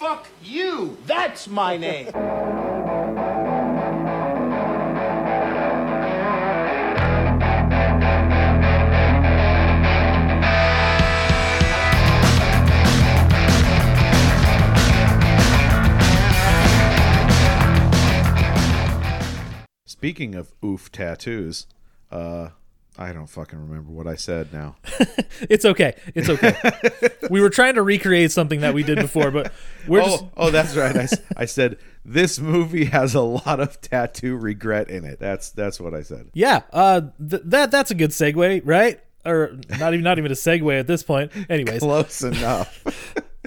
Fuck you. That's my name. Speaking of oof tattoos, uh, I don't fucking remember what I said now. It's okay. It's okay. we were trying to recreate something that we did before, but we're just oh, oh, that's right. I said this movie has a lot of tattoo regret in it. That's that's what I said. yeah. Uh, th- that that's a good segue, right? Or not even not even a segue at this point. Anyways, Close enough.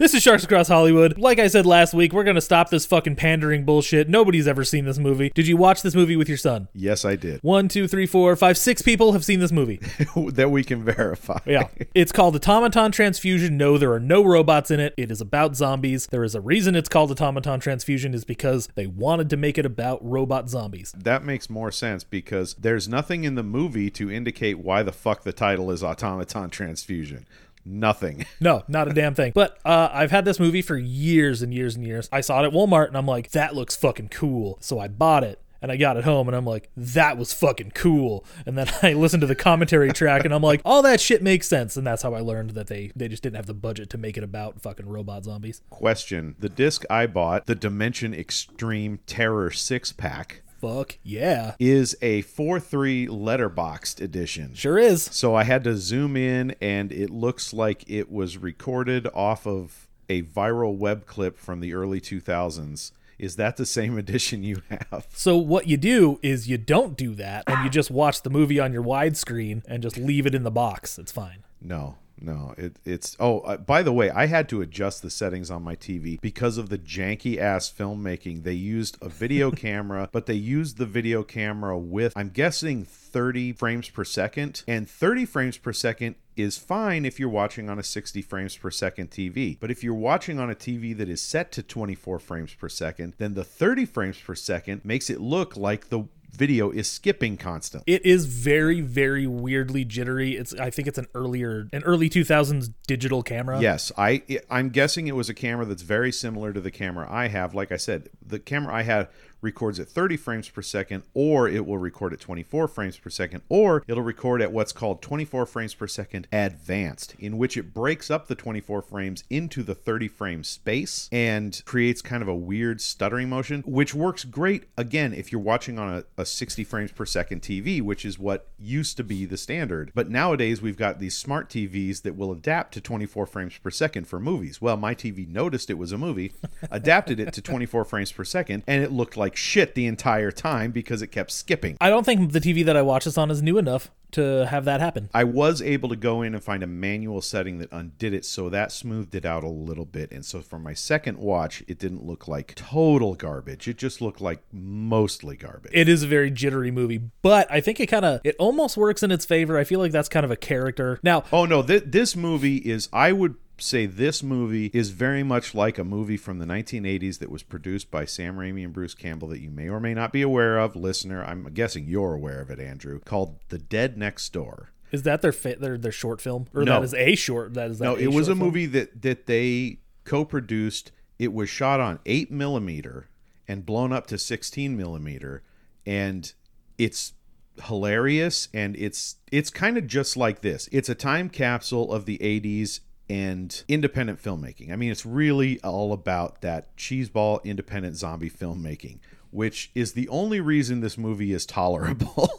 This is Sharks Across Hollywood. Like I said last week, we're gonna stop this fucking pandering bullshit. Nobody's ever seen this movie. Did you watch this movie with your son? yes, I did. One, two, three, four, five, six people have seen this movie. that we can verify. Yeah. It's called Automaton Transfusion. No, there are no robots in it. It is about zombies. There is a reason it's called Automaton Transfusion is because they wanted to make it about robot zombies. That makes more sense because there's nothing in the movie to indicate why the fuck the title is Automaton Transfusion. Nothing. No, not a damn thing. But uh, I've had this movie for years and years and years. I saw it at Walmart and I'm like, that looks fucking cool. So I bought it. And I got it home and I'm like, that was fucking cool. And then I listened to the commentary track and I'm like, all that shit makes sense. And that's how I learned that they, they just didn't have the budget to make it about fucking robot zombies. Question The disc I bought, the Dimension Extreme Terror six pack, Fuck yeah. is a 4 3 letterboxed edition. Sure is. So I had to zoom in, and it looks like it was recorded off of a viral web clip from the early 2000s. Is that the same edition you have? So what you do is you don't do that and you just watch the movie on your widescreen and just leave it in the box. It's fine. No, no. It, it's. Oh, uh, by the way, I had to adjust the settings on my TV because of the janky ass filmmaking. They used a video camera, but they used the video camera with, I'm guessing, 30 frames per second. And 30 frames per second is fine if you're watching on a 60 frames per second TV. But if you're watching on a TV that is set to 24 frames per second, then the 30 frames per second makes it look like the video is skipping constantly. It is very, very weirdly jittery. It's I think it's an earlier an early two thousands digital camera. Yes, I I'm guessing it was a camera that's very similar to the camera I have. Like I said, the camera I had records at 30 frames per second or it will record at 24 frames per second or it'll record at what's called 24 frames per second advanced in which it breaks up the 24 frames into the 30 frame space and creates kind of a weird stuttering motion which works great again if you're watching on a, a 60 frames per second TV which is what used to be the standard. But nowadays we've got these smart TVs that will adapt to 24 frames per second for movies. Well my TV noticed it was a movie adapted it to 24 frames per second and it looked like shit the entire time because it kept skipping I don't think the TV that I watch this on is new enough to have that happen. I was able to go in and find a manual setting that undid it, so that smoothed it out a little bit. And so for my second watch, it didn't look like total garbage. It just looked like mostly garbage. It is a very jittery movie, but I think it kind of it almost works in its favor. I feel like that's kind of a character. Now, oh no, th- this movie is, I would say this movie is very much like a movie from the 1980s that was produced by Sam Raimi and Bruce Campbell that you may or may not be aware of, listener. I'm guessing you're aware of it, Andrew, called The Dead Next Door. is that their fa- their their short film or No. that is a short that is that No, it was a film? movie that that they co-produced. It was shot on eight millimeter and blown up to sixteen millimeter, and it's hilarious and it's it's kind of just like this. It's a time capsule of the '80s and independent filmmaking. I mean, it's really all about that cheeseball independent zombie filmmaking, which is the only reason this movie is tolerable.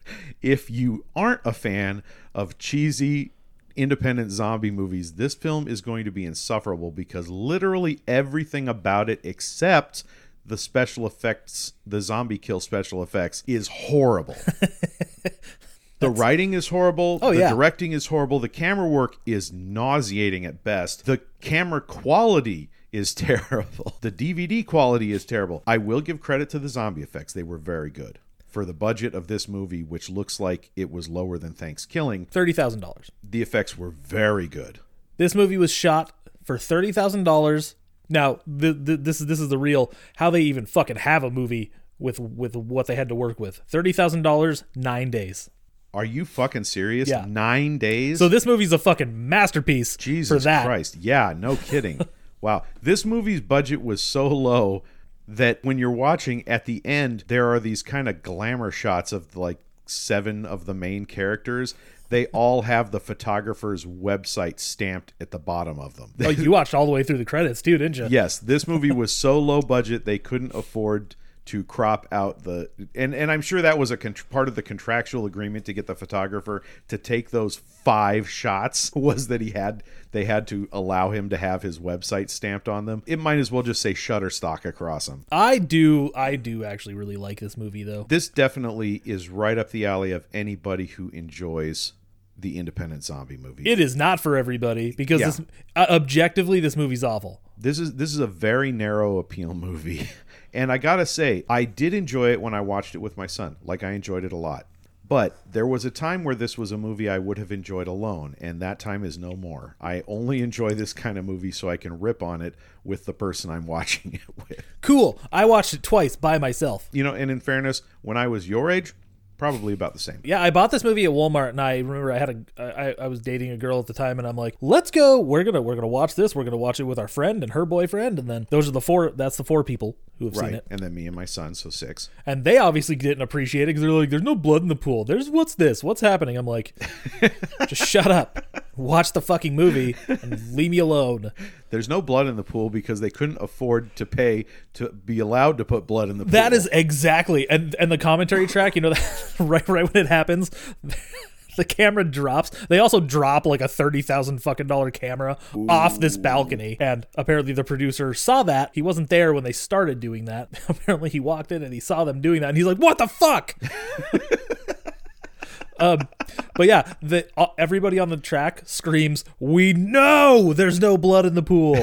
if you aren't a fan of cheesy independent zombie movies, this film is going to be insufferable because literally everything about it except the special effects, the zombie kill special effects, is horrible. the writing is horrible. Oh, the yeah. directing is horrible. The camera work is nauseating at best. The camera quality is terrible. The DVD quality is terrible. I will give credit to the zombie effects. They were very good. For the budget of this movie, which looks like it was lower than Thanksgiving, thirty thousand dollars. the effects were very good. This movie was shot for thirty thousand dollars. Now, the, the, this is this is the real how they even fucking have a movie with with what they had to work with. Thirty thousand dollars, nine days. Are you fucking serious? Yeah. Nine days? So this movie's a fucking masterpiece Jesus for that. Christ. Yeah, no kidding. Wow. This movie's budget was so low that when you're watching at the end, there are these kind of glamour shots of like seven of the main characters. They all have the photographer's website stamped at the bottom of them. Oh, you watched all the way through the credits too, didn't you? yes, this movie was so low budget they couldn't afford to crop out the and and I'm sure that was a con- part of the contractual agreement to get the photographer to take those five shots was that he had they had to allow him to have his website stamped on them. It might as well just say Shutterstock across them. I do. I do actually really like this movie though. This definitely is right up the alley of anybody who enjoys the independent zombie movie. It is not for everybody because Yeah. this uh, objectively this movie's awful. this is this is a very narrow appeal movie and i gotta say i did enjoy it when i watched it with my son like i enjoyed it a lot but there was a time where this was a movie i would have enjoyed alone and that time is no more i only enjoy this kind of movie so i can rip on it with the person i'm watching it with Cool. I watched it twice by myself. you know and in fairness when i was your age probably about the same Yeah, I bought this movie at Walmart, and I remember I had a I, I was dating a girl at the time, and I'm like, let's go. We're gonna we're gonna watch this. We're gonna watch it with our friend and her boyfriend, and then those are the four. That's the four people who have seen right it, and then me and my son so six and they obviously didn't appreciate it because they're like, there's no blood in the pool. There's what's this? What's happening? I'm like, just shut up. Watch the fucking movie and leave me alone. there's no blood in the pool because they couldn't afford to pay to be allowed to put blood in the pool That is exactly and and the commentary track, you know, that right right when it happens, the camera drops. They also drop like a thirty thousand fucking dollar camera off this balcony, and apparently the producer saw that. He wasn't there when they started doing that. apparently he walked in and he saw them doing that, and he's like, "What the fuck." um, but yeah, the uh, everybody on the track screams, "We know there's no blood in the pool."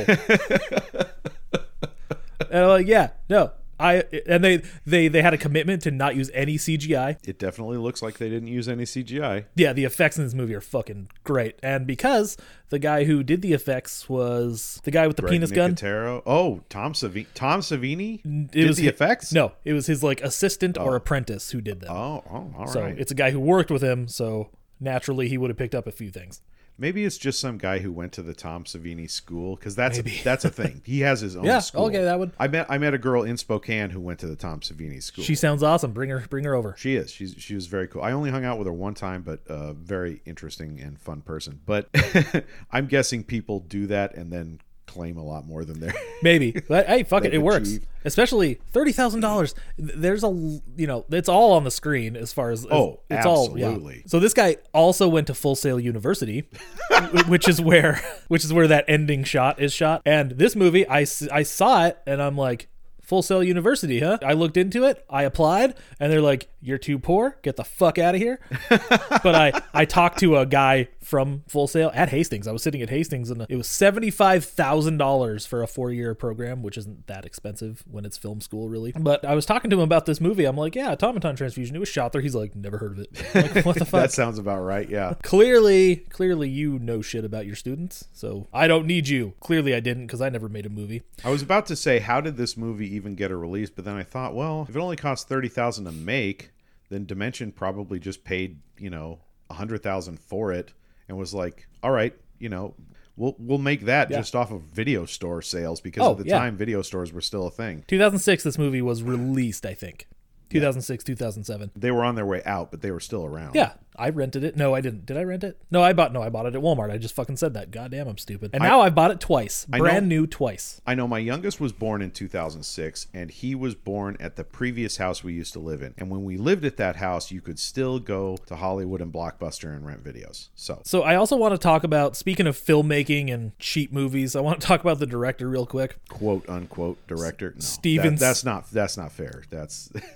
and I'm like, yeah, no, I and they they they had a commitment to not use any CGI. it definitely looks like they didn't use any cgi Yeah, the effects in this movie are fucking great, and because the guy who did the effects was the guy with the Greg penis gun. Nicotero. Oh, Tom Savini. Tom Savini It did was the hi- effects. No, it was his like assistant or oh. apprentice who did them. Oh, oh, all right. so it's a guy who worked with him. So naturally, he would have picked up a few things. Maybe it's just some guy who went to the Tom Savini school because that's that's a thing. He has his own Yeah, school. okay, that would- I met I met a girl in Spokane who went to the Tom Savini school. She sounds awesome. Bring her, bring her over. She is. She's she was very cool. I only hung out with her one time, but uh, very interesting and fun person. But I'm guessing people do that and then claim a lot more than they're. Maybe, but hey, fuck it, it works. Especially thirty thousand dollars. There's a, you know, it's all on the screen as far as Oh, it's all yeah. absolutely. So this guy also went to Full Sail University, which is where, which is where that ending shot is shot. And this movie, I I saw it and I'm like. Full Sail University, huh? I looked into it, I applied, and they're like, "You're too poor. Get the fuck out of here." but I I talked to a guy from Full Sail at Hastings. I was sitting at Hastings, and it was seventy five thousand dollars for a four year program, which isn't that expensive when it's film school, really. But I was talking to him about this movie. I'm like, "Yeah, automaton transfusion. It was shot there." He's like, "Never heard of it." I'm like, what the fuck? that sounds about right. Yeah. clearly, clearly, you know shit about your students, so I don't need you. Clearly, I didn't because I never made a movie. I was about to say, how did this movie even get a release? But then I thought, well, if it only cost thirty thousand to make, then Dimension probably just paid, you know, a hundred thousand for it, and was like, all right, you know, we'll we'll make that Yeah. just off of video store sales because Oh, at the yeah. time video stores were still a thing. 2006, this movie was released. I think 2006, 2007. They were on their way out, but they were still around. Yeah, I rented it. No, I didn't. Did I rent it? No, I bought. No, I bought it at Walmart. I just fucking said that. Goddamn, I'm stupid. And now I've bought it twice, know- brand new twice. I know my youngest was born in 2006, and he was born at the previous house we used to live in. And when we lived at that house, you could still go to Hollywood and Blockbuster and rent videos. So So I also want to talk about. Speaking of filmmaking and cheap movies, I want to talk about the director real quick. quote unquote director. No, Stevens- that- that's not that's not fair. That's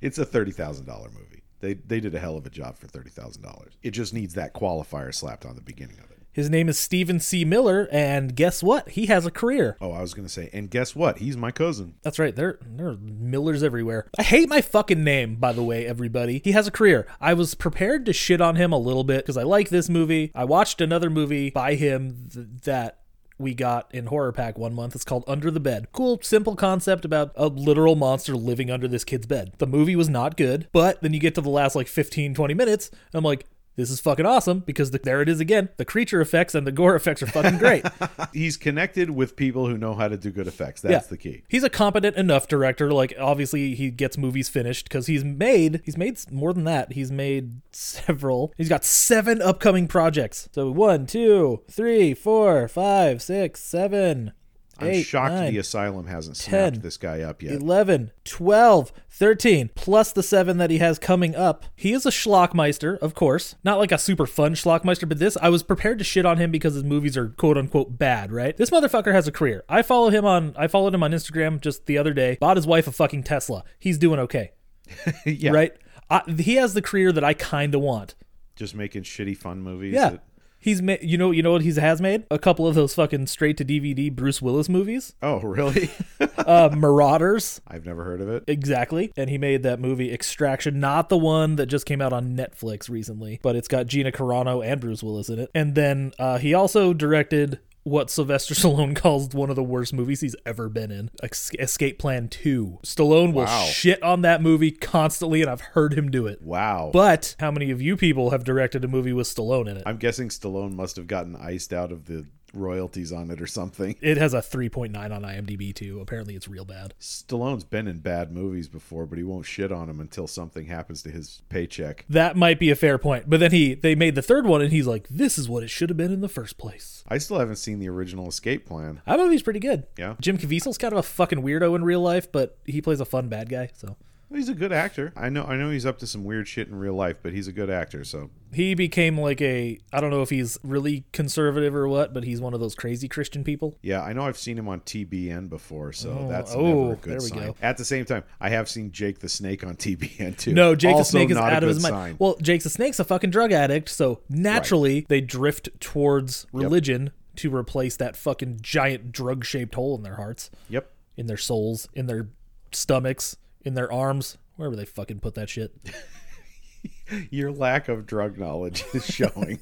it's a thirty thousand dollar movie. They they did a hell of a job for thirty thousand dollars. It just needs that qualifier slapped on the beginning of it. His name is Stephen C. Miller, and guess what? He has a career. Oh, I was gonna say, and guess what? He's my cousin. That's right. There, there are Millers everywhere. I hate my fucking name, by the way, everybody. He has a career. I was prepared to shit on him a little bit because I like this movie. I watched another movie by him th- that we got in Horror Pack one month. It's called Under the Bed. Cool, simple concept about a literal monster living under this kid's bed. The movie was not good, but then you get to the last like 15, 20 minutes, and I'm like, this is fucking awesome because the, there it is again. The creature effects and the gore effects are fucking great. He's connected with people who know how to do good effects. That's Yeah. the key. He's a competent enough director. Like obviously he gets movies finished because he's made he's made more than that. He's made several. He's got seven upcoming projects. So one, two, three, four, five, six, seven, I'm eight, shocked nine, the asylum hasn't snapped this guy up yet. 11, 12, 13, plus the seven that he has coming up. He is a schlockmeister, of course. Not like a super fun schlockmeister, but this, I was prepared to shit on him because his movies are quote unquote bad, right? This motherfucker has a career. I follow him on, I followed him on Instagram just the other day, bought his wife a fucking Tesla. He's doing okay, yeah, right? I, he has the career that I kind of want. Just making shitty fun movies. Yeah. that- He's made, you know, you know what he has made? A couple of those fucking straight to DVD Bruce Willis movies, oh, really? uh, Marauders, I've never heard of it. Exactly. And he made that movie Extraction, not the one that just came out on Netflix recently, but it's got Gina Carano and Bruce Willis in it. And then uh, he also directed what Sylvester Stallone calls one of the worst movies he's ever been in Escape Plan 2. Stallone will Wow. shit on that movie constantly, and I've heard him do it. Wow. But how many of you people have directed a movie with Stallone in it? I'm guessing Stallone must have gotten iced out of the royalties on it or something. It has a 3.9 on IMDb too. Apparently, it's real bad. Stallone's been in bad movies before, but he won't shit on him until something happens to his paycheck. That might be a fair point. But then he they made the third one, and he's like, "This is what it should have been in the first place." I still haven't seen the original Escape Plan. That movie's pretty good. Yeah. Jim Caviezel's kind of a fucking weirdo in real life, but he plays a fun bad guy. So He's a good actor. I know I know he's up to some weird shit in real life, but he's a good actor, so he became like a I don't know if he's really conservative or what, but he's one of those crazy Christian people. yeah, I know I've seen him on TBN before, so Oh, that's oh, never a good there we sign. go. At the same time, I have seen Jake the Snake on TBN too. No, Jake the Snake is not out of his mind. sign. Well, Jake the Snake's a fucking drug addict, so naturally they drift towards religion to replace that fucking giant drug shaped hole in their hearts, Yep. in their souls, in their stomachs, in their arms, wherever they fucking put that shit. Your lack of drug knowledge is showing.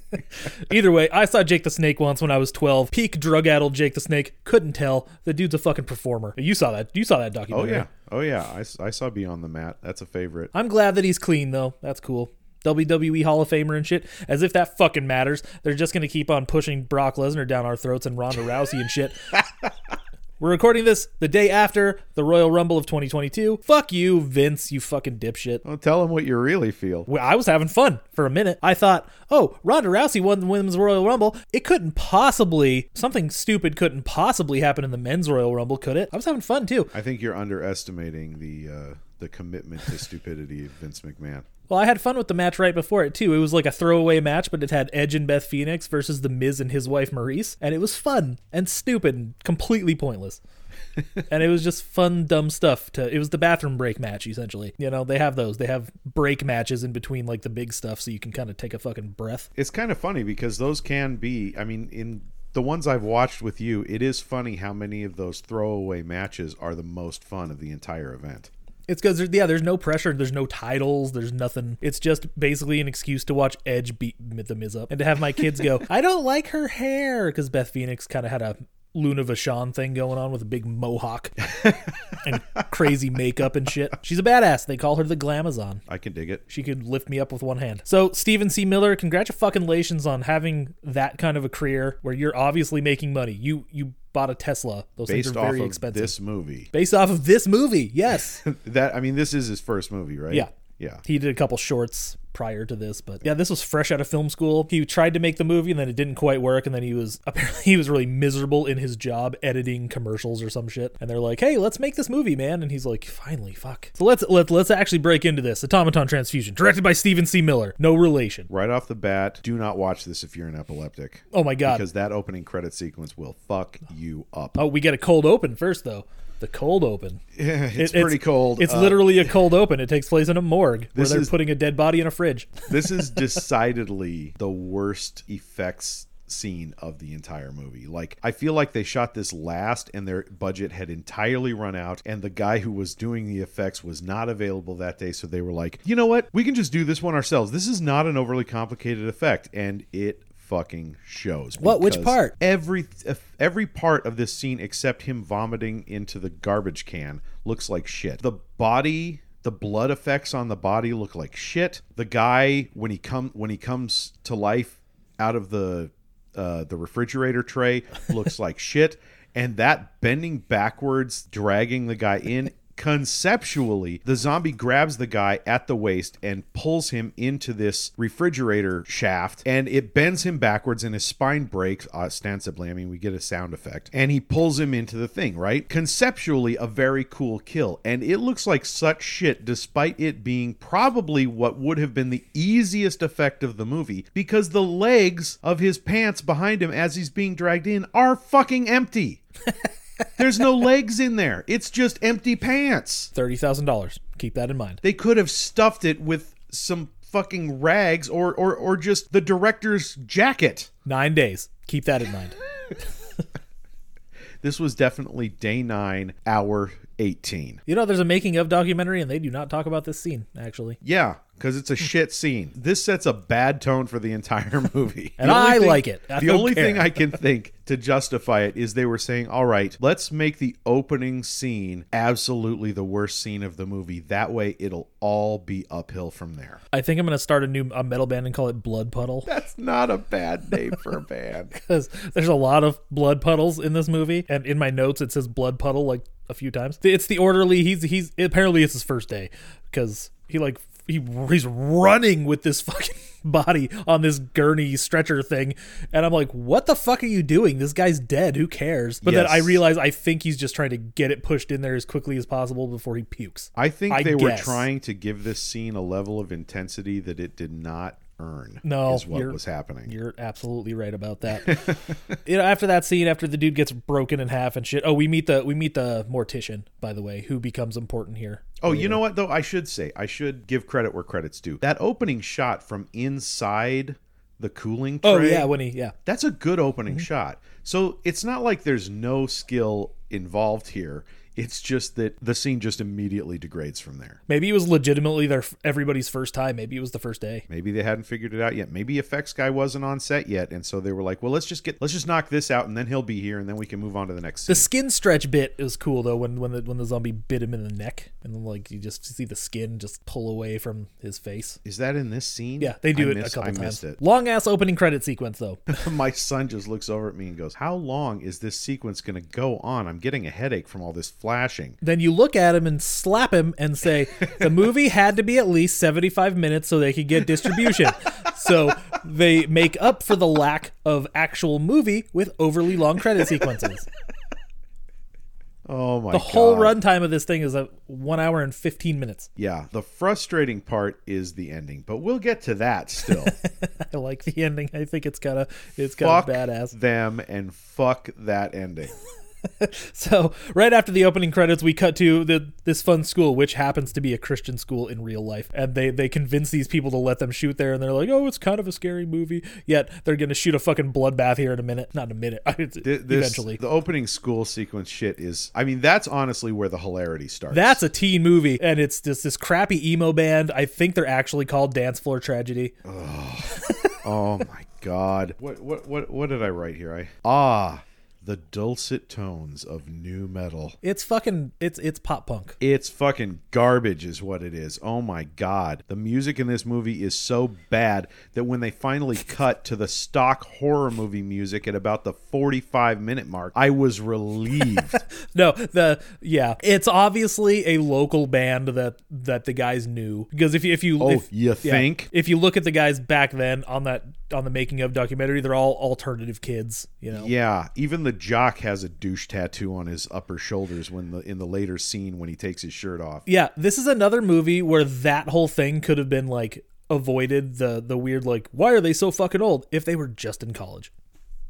Either way, I saw Jake the Snake once when I was 12. Peak drug addled Jake the Snake. Couldn't tell. The dude's a fucking performer. You saw that. You saw that oh, documentary. oh yeah. Oh yeah. I saw Beyond the Mat. That's a favorite. I'm glad that he's clean, though. That's cool. WWE Hall of Famer and shit. As if that fucking matters. They're just going to keep on pushing Brock Lesnar down our throats and Ronda Rousey and shit. We're recording this the day after the Royal Rumble of 2022. Fuck you, Vince, you fucking dipshit. Well, tell him what you really feel. Well, I was having fun for a minute. I thought, oh, Ronda Rousey won the Women's Royal Rumble. It couldn't possibly, something stupid couldn't possibly happen in the Men's Royal Rumble, could it? I was having fun too. I think you're underestimating the uh, the commitment to stupidity of Vince McMahon. Well, I had fun with the match right before it too. It was like a throwaway match, but it had Edge and Beth Phoenix versus The Miz and his wife Maryse, and it was fun and stupid and completely pointless. and it was just fun, dumb stuff. To it was the bathroom break match essentially. You know, they have those. They have break matches in between like the big stuff, so you can kind of take a fucking breath. It's kind of funny because those can be. I mean, in the ones I've watched with you, it is funny how many of those throwaway matches are the most fun of the entire event. It's because yeah, there's no pressure, there's no titles, there's nothing. It's just basically an excuse to watch Edge beat the Miz up and to have my kids go. I don't like her hair because Beth Phoenix kind of had a Luna Vachon thing going on with a big mohawk and crazy makeup and shit. She's a badass. They call her the Glamazon. I can dig it. She could lift me up with one hand. So, Stephen C. Miller, congratulations on having that kind of a career where you're obviously making money. You you bought a Tesla. Those Based things are off very of expensive. this movie, Based off of this movie, yes. that I mean, this is his first movie, right? Yeah. yeah. He did a couple shorts prior to this, but yeah, this was fresh out of film school. He tried to make the movie and then it didn't quite work, and then he was apparently he was really miserable in his job editing commercials or some shit. And they're like, "Hey, let's make this movie, man." And he's like, "Finally, fuck." So let's let let's actually break into this. Automaton Transfusion, directed by Stephen C. Miller. No relation. Right off the bat, do not watch this if you're an epileptic. Oh my god. Because that opening credit sequence will fuck you up. oh, we get a cold open first though. The cold open. Yeah, it's It- pretty cold. It's Uh, literally a cold open. It takes place in a morgue where they're is- putting a dead body in a fridge. this is decidedly the worst effects scene of the entire movie. Like I feel like they shot this last and their budget had entirely run out and the guy who was doing the effects was not available that day so they were like, "You know what? We can just do this one ourselves. This is not an overly complicated effect." And it fucking shows. What? Which part? Every every part of this scene except him vomiting into the garbage can looks like shit. The body The blood effects on the body look like shit. The guy when he come when he comes to life out of the uh, the refrigerator tray looks like shit. And that bending backwards, dragging the guy in conceptually, the zombie grabs the guy at the waist and pulls him into this refrigerator shaft, and it bends him backwards, and his spine breaks ostensibly. I mean, we get a sound effect, and he pulls him into the thing, right? Conceptually, a very cool kill, and it looks like such shit, despite it being probably what would have been the easiest effect of the movie, because the legs of his pants behind him as he's being dragged in are fucking empty. There's no legs in there. It's just empty pants. Thirty thousand dollars. Keep that in mind. They could have stuffed it with some fucking rags or or or just the director's jacket. Nine days. Keep that in mind. This was definitely day 9, hour 18. You know, there's a making of documentary, and they do not talk about this scene. Actually, Yeah, because it's a hmm. shit scene. This sets a bad tone for the entire movie. And I thing- like it. I the only thing. I can think to justify it is they were saying, all right, let's make the opening scene absolutely the worst scene of the movie. That way it'll all be uphill from there. I think I'm gonna start a new a metal band and call it Blood Puddle That's not a bad name for a band. because there's a lot of blood puddles in this movie, and in my notes it says Blood Puddle like a few times. It's the orderly. He's he's apparently it's his first day because he like he he's running with this fucking body on this gurney stretcher thing, and I'm like, what the fuck are you doing? This guy's dead. Who cares? But then I realize I think he's just trying to get it pushed in there as quickly as possible before he pukes. I think I they were trying to give this scene a level of intensity that it did not earn. No, is what was happening. You're absolutely right about that. you know, after that scene, after the dude gets broken in half and shit. Oh, we meet the we meet the mortician, by the way, who becomes important here. Oh, you know what though? I should say I should give credit where credit's due. That opening shot from inside the cooling tray. Oh yeah, when he yeah. That's a good opening Mm-hmm. shot. So it's not like there's no skill involved here. It's just that the scene just immediately degrades from there. Maybe it was legitimately their everybody's first time. Maybe it was the first day. Maybe they hadn't figured it out yet. Maybe effects guy wasn't on set yet, and so they were like, "Well, let's just get let's just knock this out, and then he'll be here, and then we can move on to the next Scene. The skin stretch bit is cool though when when the when the zombie bit him in the neck and then like you just see the skin just pull away from his face. Is that in this scene? Yeah, they do I it missed- a couple I times. missed it. Long ass opening credit sequence though. My son just looks over at me and goes, "How long is this sequence going to go on? I'm getting a headache from all this flashing." then you look at him and slap him and say the movie had to be at least 75 minutes so they could get distribution so they make up for the lack of actual movie with overly long credit sequences Oh my the whole runtime of this thing is a one hour and 15 minutes Yeah, the frustrating part is the ending, but we'll get to that still. i like the ending i think it's kind of it's kind fuck of badass them and fuck that ending. So right after the opening credits, we cut to the this fun school, which happens to be a Christian school in real life, and they they convince these people to let them shoot there, and they're like, "Oh, it's kind of a scary movie." Yet they're gonna shoot a fucking bloodbath here in a minute, not in a minute, This, eventually. the opening school sequence shit is. I mean, that's honestly where the hilarity starts. That's a teen movie, and it's just this crappy emo band. I think they're actually called Dance Floor Tragedy. oh my god. What what what what did I write here? I ah the dulcet tones of new metal. It's fucking it's it's pop punk. It's fucking garbage, is what it is. Oh my god. The music in this movie is so bad that when they finally cut to the stock horror movie music at about the 45 minute mark, I was relieved. No, the yeah, it's obviously a local band that that the guys knew because if you if you Oh, if, you yeah, think? if you look at the guys back then on that on the making of documentary, they're all alternative kids, you know. yeah, even the jock has a douche tattoo on his upper shoulders when the in the later scene when he takes his shirt off. Yeah, this is another movie where that whole thing could have been like avoided the the weird like why are they so fucking old if they were just in college.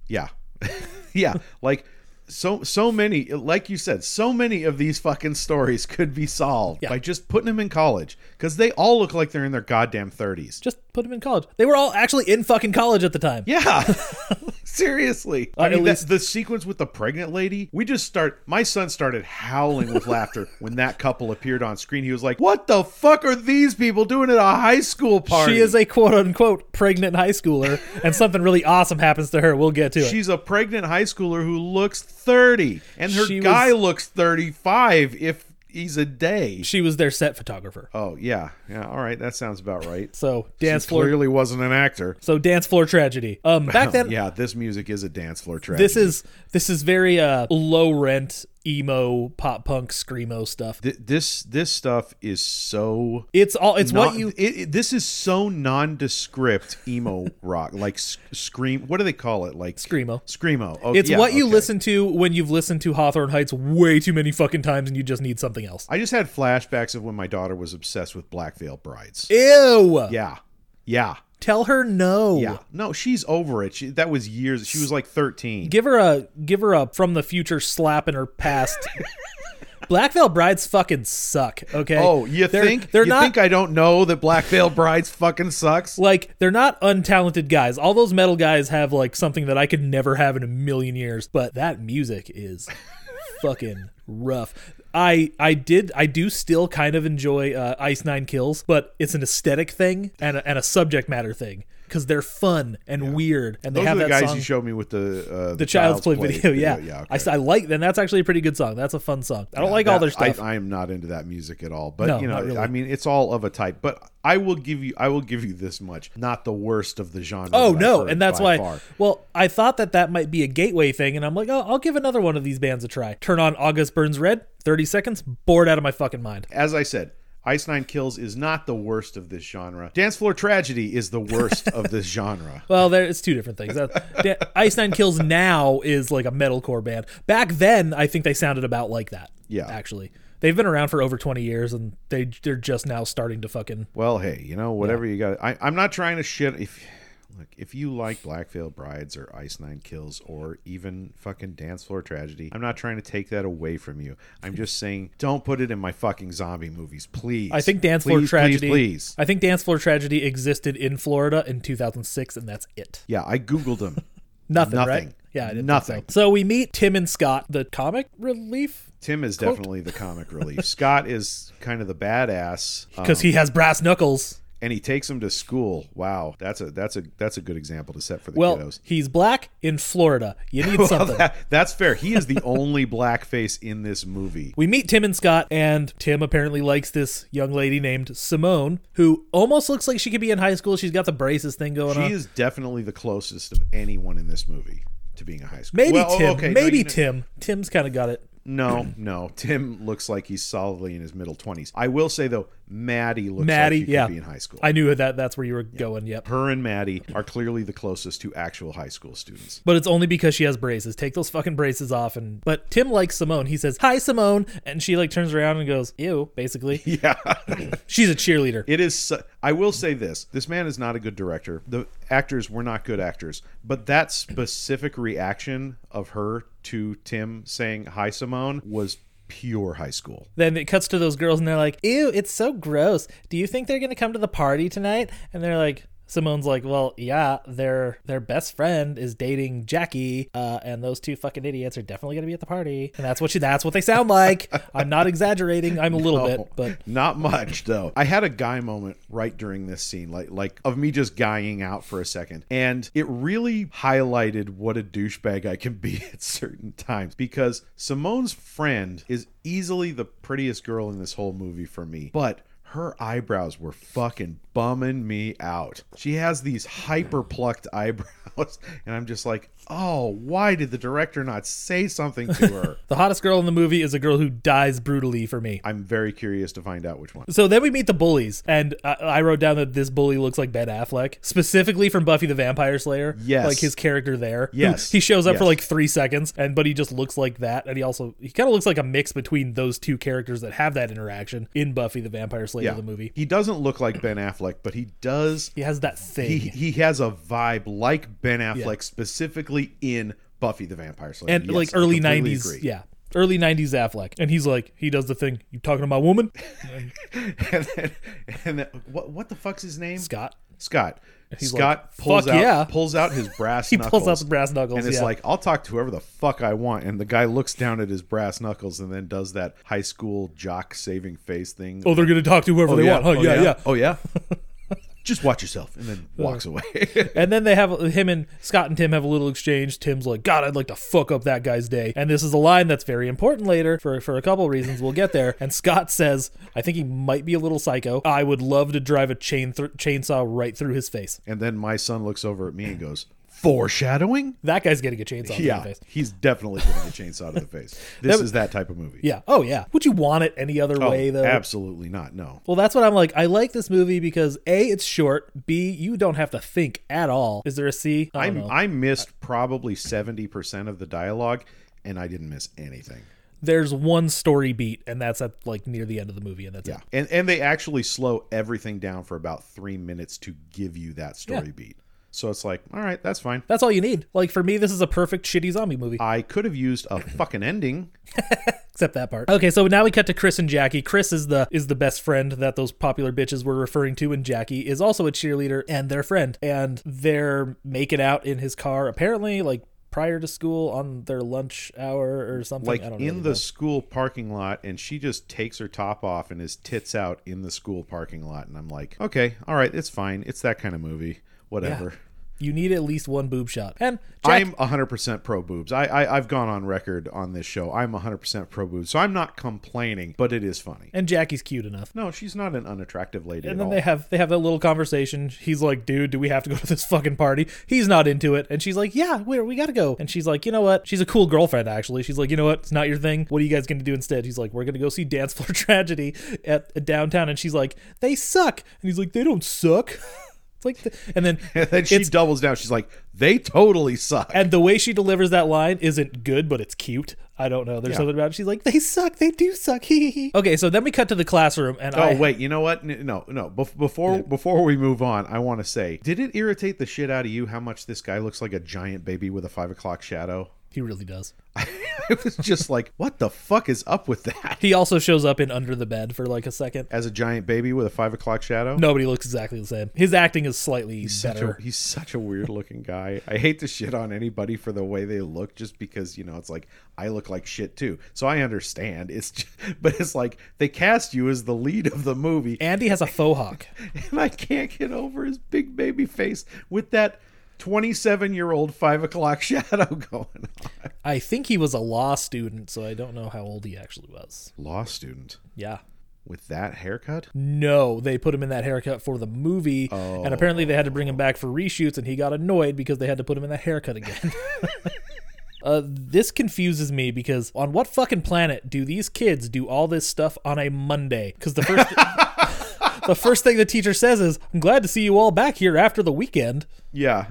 Yeah. yeah, like so so many like you said, so many of these fucking stories could be solved Yeah. by just putting them in college cuz they all look like they're in their goddamn 30s. Just put them in college. They were all actually in fucking college at the time. Yeah. Seriously. I mean, that- the sequence with the pregnant lady, we just start. My son started howling with laughter when that couple appeared on screen. He was like, What the fuck are these people doing at a high school party? She is a quote unquote pregnant high schooler, and something really awesome happens to her. We'll get to it. She's a pregnant high schooler who looks 30, and her She guy was- looks 35, if he's a day. She was their set photographer. Oh yeah, yeah. All right, that sounds about right. So She dance floor. clearly wasn't an actor. So dance floor tragedy. Um, back then, yeah, this music is a dance floor tragedy. this is this is very uh low rent emo pop punk screamo stuff. Th- this this stuff is so It's all it's what you it, it- this is so nondescript emo rock like s- scream what do they call it like screamo. screamo oh, It's yeah, what you okay. listen to when you've listened to Hawthorne Heights way too many fucking times and you just need something else. i just had flashbacks of when my daughter was obsessed with black veil brides Ew. yeah yeah Tell her no. yeah no she's over it she, that was years she was like 13 Give her a give her a from the future slap in her past. Black Veil Brides fucking suck. Okay. oh you They're- think they're you not think i don't know that black veil brides fucking sucks like they're not untalented guys. All those metal guys have like something that I could never have in a million years. But that music is fucking rough. I I did I do still kind of enjoy uh, Ice Nine Kills, but it's an aesthetic thing and a, and a subject matter thing because they're fun and weird and they those are have the that guys song. you showed me with the uh, the Child's Play, video, yeah. yeah okay. I I like, and that's actually a pretty good song. That's a fun song. I don't like all their stuff. I, I am not into that music at all. But No, you know, really. I mean, it's all of a type. But I will give you, I will give you this much: not the worst of the genre. Oh no, and that's why. far. Well, I thought that that might be a gateway thing, and I'm like, oh, I'll give another one of these bands a try. Turn on August Burns Red, 30 seconds, bored out of my fucking mind. As I said, Ice Nine Kills is not the worst of this genre. Dance Floor Tragedy is the worst of this genre. Well, there it's two different things. Ice Nine Kills now is like a metalcore band. Back then, I think they sounded about like that. Yeah. actually, they've been around for over 20 years, and they they're just now starting to fucking. Well, hey, you know, whatever you got. I, I'm not trying to shit. If look, if you like Black Veil Brides or Ice Nine Kills or even fucking Dance Floor Tragedy, I'm not trying to take that away from you. I'm just saying, don't put it in my fucking zombie movies, please. I think Dance Floor Please, Tragedy. please, please. I think Dance Floor Tragedy existed in Florida in 2006, and that's it. Yeah, I googled them. Nothing, Nothing. right? Yeah, I didn't Nothing. So. so we meet Tim and Scott, the comic relief, Tim is definitely the comic relief. Scott is kind of the badass um, because he has brass knuckles. And he takes him to school. Wow, that's a that's a that's a good example to set for the Well, kiddos. he's black in Florida. You need Well, something. that- that's fair. He is the only black face in this movie. We meet Tim and Scott, and Tim apparently likes this young lady named Simone, who almost looks like she could be in high school. She's got the braces thing going She on. She is definitely the closest of anyone in this movie to being a high school. Maybe Well, oh, Tim. okay, no, maybe you know- Tim. Tim's kind of got it. No, no. Tim looks like he's solidly in his middle twenties. I will say though, Maddie looks Maddie, like she yeah. could be in high school. I knew that that's where you were going. Yep. Her and Maddie are clearly the closest to actual high school students. But it's only because she has braces. Take those fucking braces off. And but Tim likes Simone. He says, "Hi, Simone," and she like turns around and goes, "Ew." Basically, Yeah. she's a cheerleader. It is. su- I will say this: this man is not a good director. The actors were not good actors, but that specific reaction of her to Tim saying "Hi, Simone" was pure high school. Then it cuts to those girls, and they're like, "Ew, it's so gross. Do you think they're gonna come to the party tonight?" And they're like. Simone's like, well, yeah, their their best friend is dating Jackie, uh, and those two fucking idiots are definitely gonna be at the party, and that's what she, that's what they sound like. I'm not exaggerating. I'm a little bit, but not much though. I had a guy moment right during this scene, like like of me just guying out for a second, and it really highlighted what a douchebag I can be at certain times because Simone's friend is easily the prettiest girl in this whole movie for me, but her eyebrows were fucking bumming me out. She has these hyper plucked eyebrows, and I'm just like, oh, why did the director not say something to her? the hottest girl in the movie is a girl who dies brutally for me. I'm very curious to find out which one. So then we meet the bullies, and I, I wrote down that this bully looks like Ben Affleck, specifically from Buffy the Vampire Slayer. Yes. like his character there. Yes. he shows up for like three seconds, and but he just looks like that, and he also he kind of looks like a mix between those two characters that have that interaction in Buffy the Vampire Slayer of the movie. He doesn't look like Ben Affleck, but he does. He has that thing. He he has a vibe like Ben Affleck, specifically in Buffy the Vampire Slayer, and Yes, like early '90s, agree. yeah, early '90s Affleck, and he's like, he does the thing. You talking to my woman, and then, and then what what the fuck's his name? Scott? Scott. he's Scott like, pulls "Fuck out yeah." pulls out his brass He knuckles. pulls out the brass knuckles, and it's yeah. like I'll talk to whoever the fuck I want. And the guy looks down at his brass knuckles and then does that high school jock saving face thing. Oh, they're gonna talk to whoever oh, they yeah. want. Huh? Oh, yeah, yeah. Oh yeah. just watch yourself, and then uh, walks away. And then they have him and Scott and Tim have a little exchange. Tim's like, God, I'd like to fuck up that guy's day. And this is a line that's very important later for, for a couple of reasons. We'll get there. And Scott says, I think he might be a little psycho. I would love to drive a chain th- chainsaw right through his face. and then my son looks over at me and goes, "Foreshadowing." That guy's getting a chainsaw to the face. he's definitely getting a chainsaw to the face. This That- is that type of movie. Yeah. Oh, yeah. Would you want it any other Oh, way, though? absolutely not. No. Well, that's what I'm like. I like this movie because A, it's short. B, you don't have to think at all. Is there a C? I I don't know. I missed probably seventy percent of the dialogue, and I didn't miss anything. There's one story beat, and that's at like near the end of the movie, and that's Yeah, it. and and they actually slow everything down for about three minutes to give you that story Yeah. beat. So it's like, all right, that's fine. That's all you need. Like for me, this is a perfect shitty zombie movie. I could have used a fucking ending. except that part. Okay, so now we cut to Chris and Jackie. Chris is the is the best friend that those popular bitches were referring to, and Jackie is also a cheerleader and their friend. And they're making out in his car, apparently, like prior to school on their lunch hour or something. like I don't in really the know. school parking lot and she just takes her top off and is tits out in the school parking lot and i'm like okay all right it's fine it's that kind of movie whatever You need at least one boob shot. And Jack, i'm 100% pro boobs I, I i've gone on record on this show i'm 100% pro boobs so i'm not complaining but it is funny and Jackie's cute enough. no she's not an unattractive lady And then all they have they have that little conversation. He's like, "Dude, do we have to go to this fucking party?" He's not into it, and she's like, "Yeah, we're we gotta go." And she's like, "You know what?" She's a cool girlfriend, actually. She's like, "You know what? It's not your thing. What are you guys gonna do instead?" He's like, "We're gonna go see Dance Floor Tragedy at, at downtown," and she's like, "They suck," and he's like, "They don't suck." it's like, the, and then and then she it's doubles down she's like they totally suck and the way she delivers that line isn't good, but it's cute. I don't know. There's Yeah. something about it. She's like, "They suck. They do suck." okay, so then we cut to the classroom, and Oh I wait, you know what? N- No, no. Bef- before before we move on, I want to say, did it irritate the shit out of you how much this guy looks like a giant baby with a five o'clock shadow? He really does. it was just like, what the fuck is up with that? He also shows up in Under the Bed for like a second. As a giant baby with a five o'clock shadow. Nobody looks exactly the same. His acting is slightly Such better. a, he's such a weird looking guy. I hate to shit on anybody for the way they look, just because you know it's like I look like shit too. So I understand. It's, just, but it's like they cast you as the lead of the movie, Andy has a faux hawk. and I can't get over his big baby face with that 27 year old five o'clock shadow going on. I think he was a law student, so I don't know how old he actually was. Law student Yeah. with that haircut? No, they put him in that haircut for the movie, and apparently they had to bring him back for reshoots, and he got annoyed because they had to put him in that haircut again. Uh, this confuses me because on what fucking planet do these kids do all this stuff on a Monday? Because the first, the first thing the teacher says is, "I'm glad to see you all back here after the weekend." Yeah.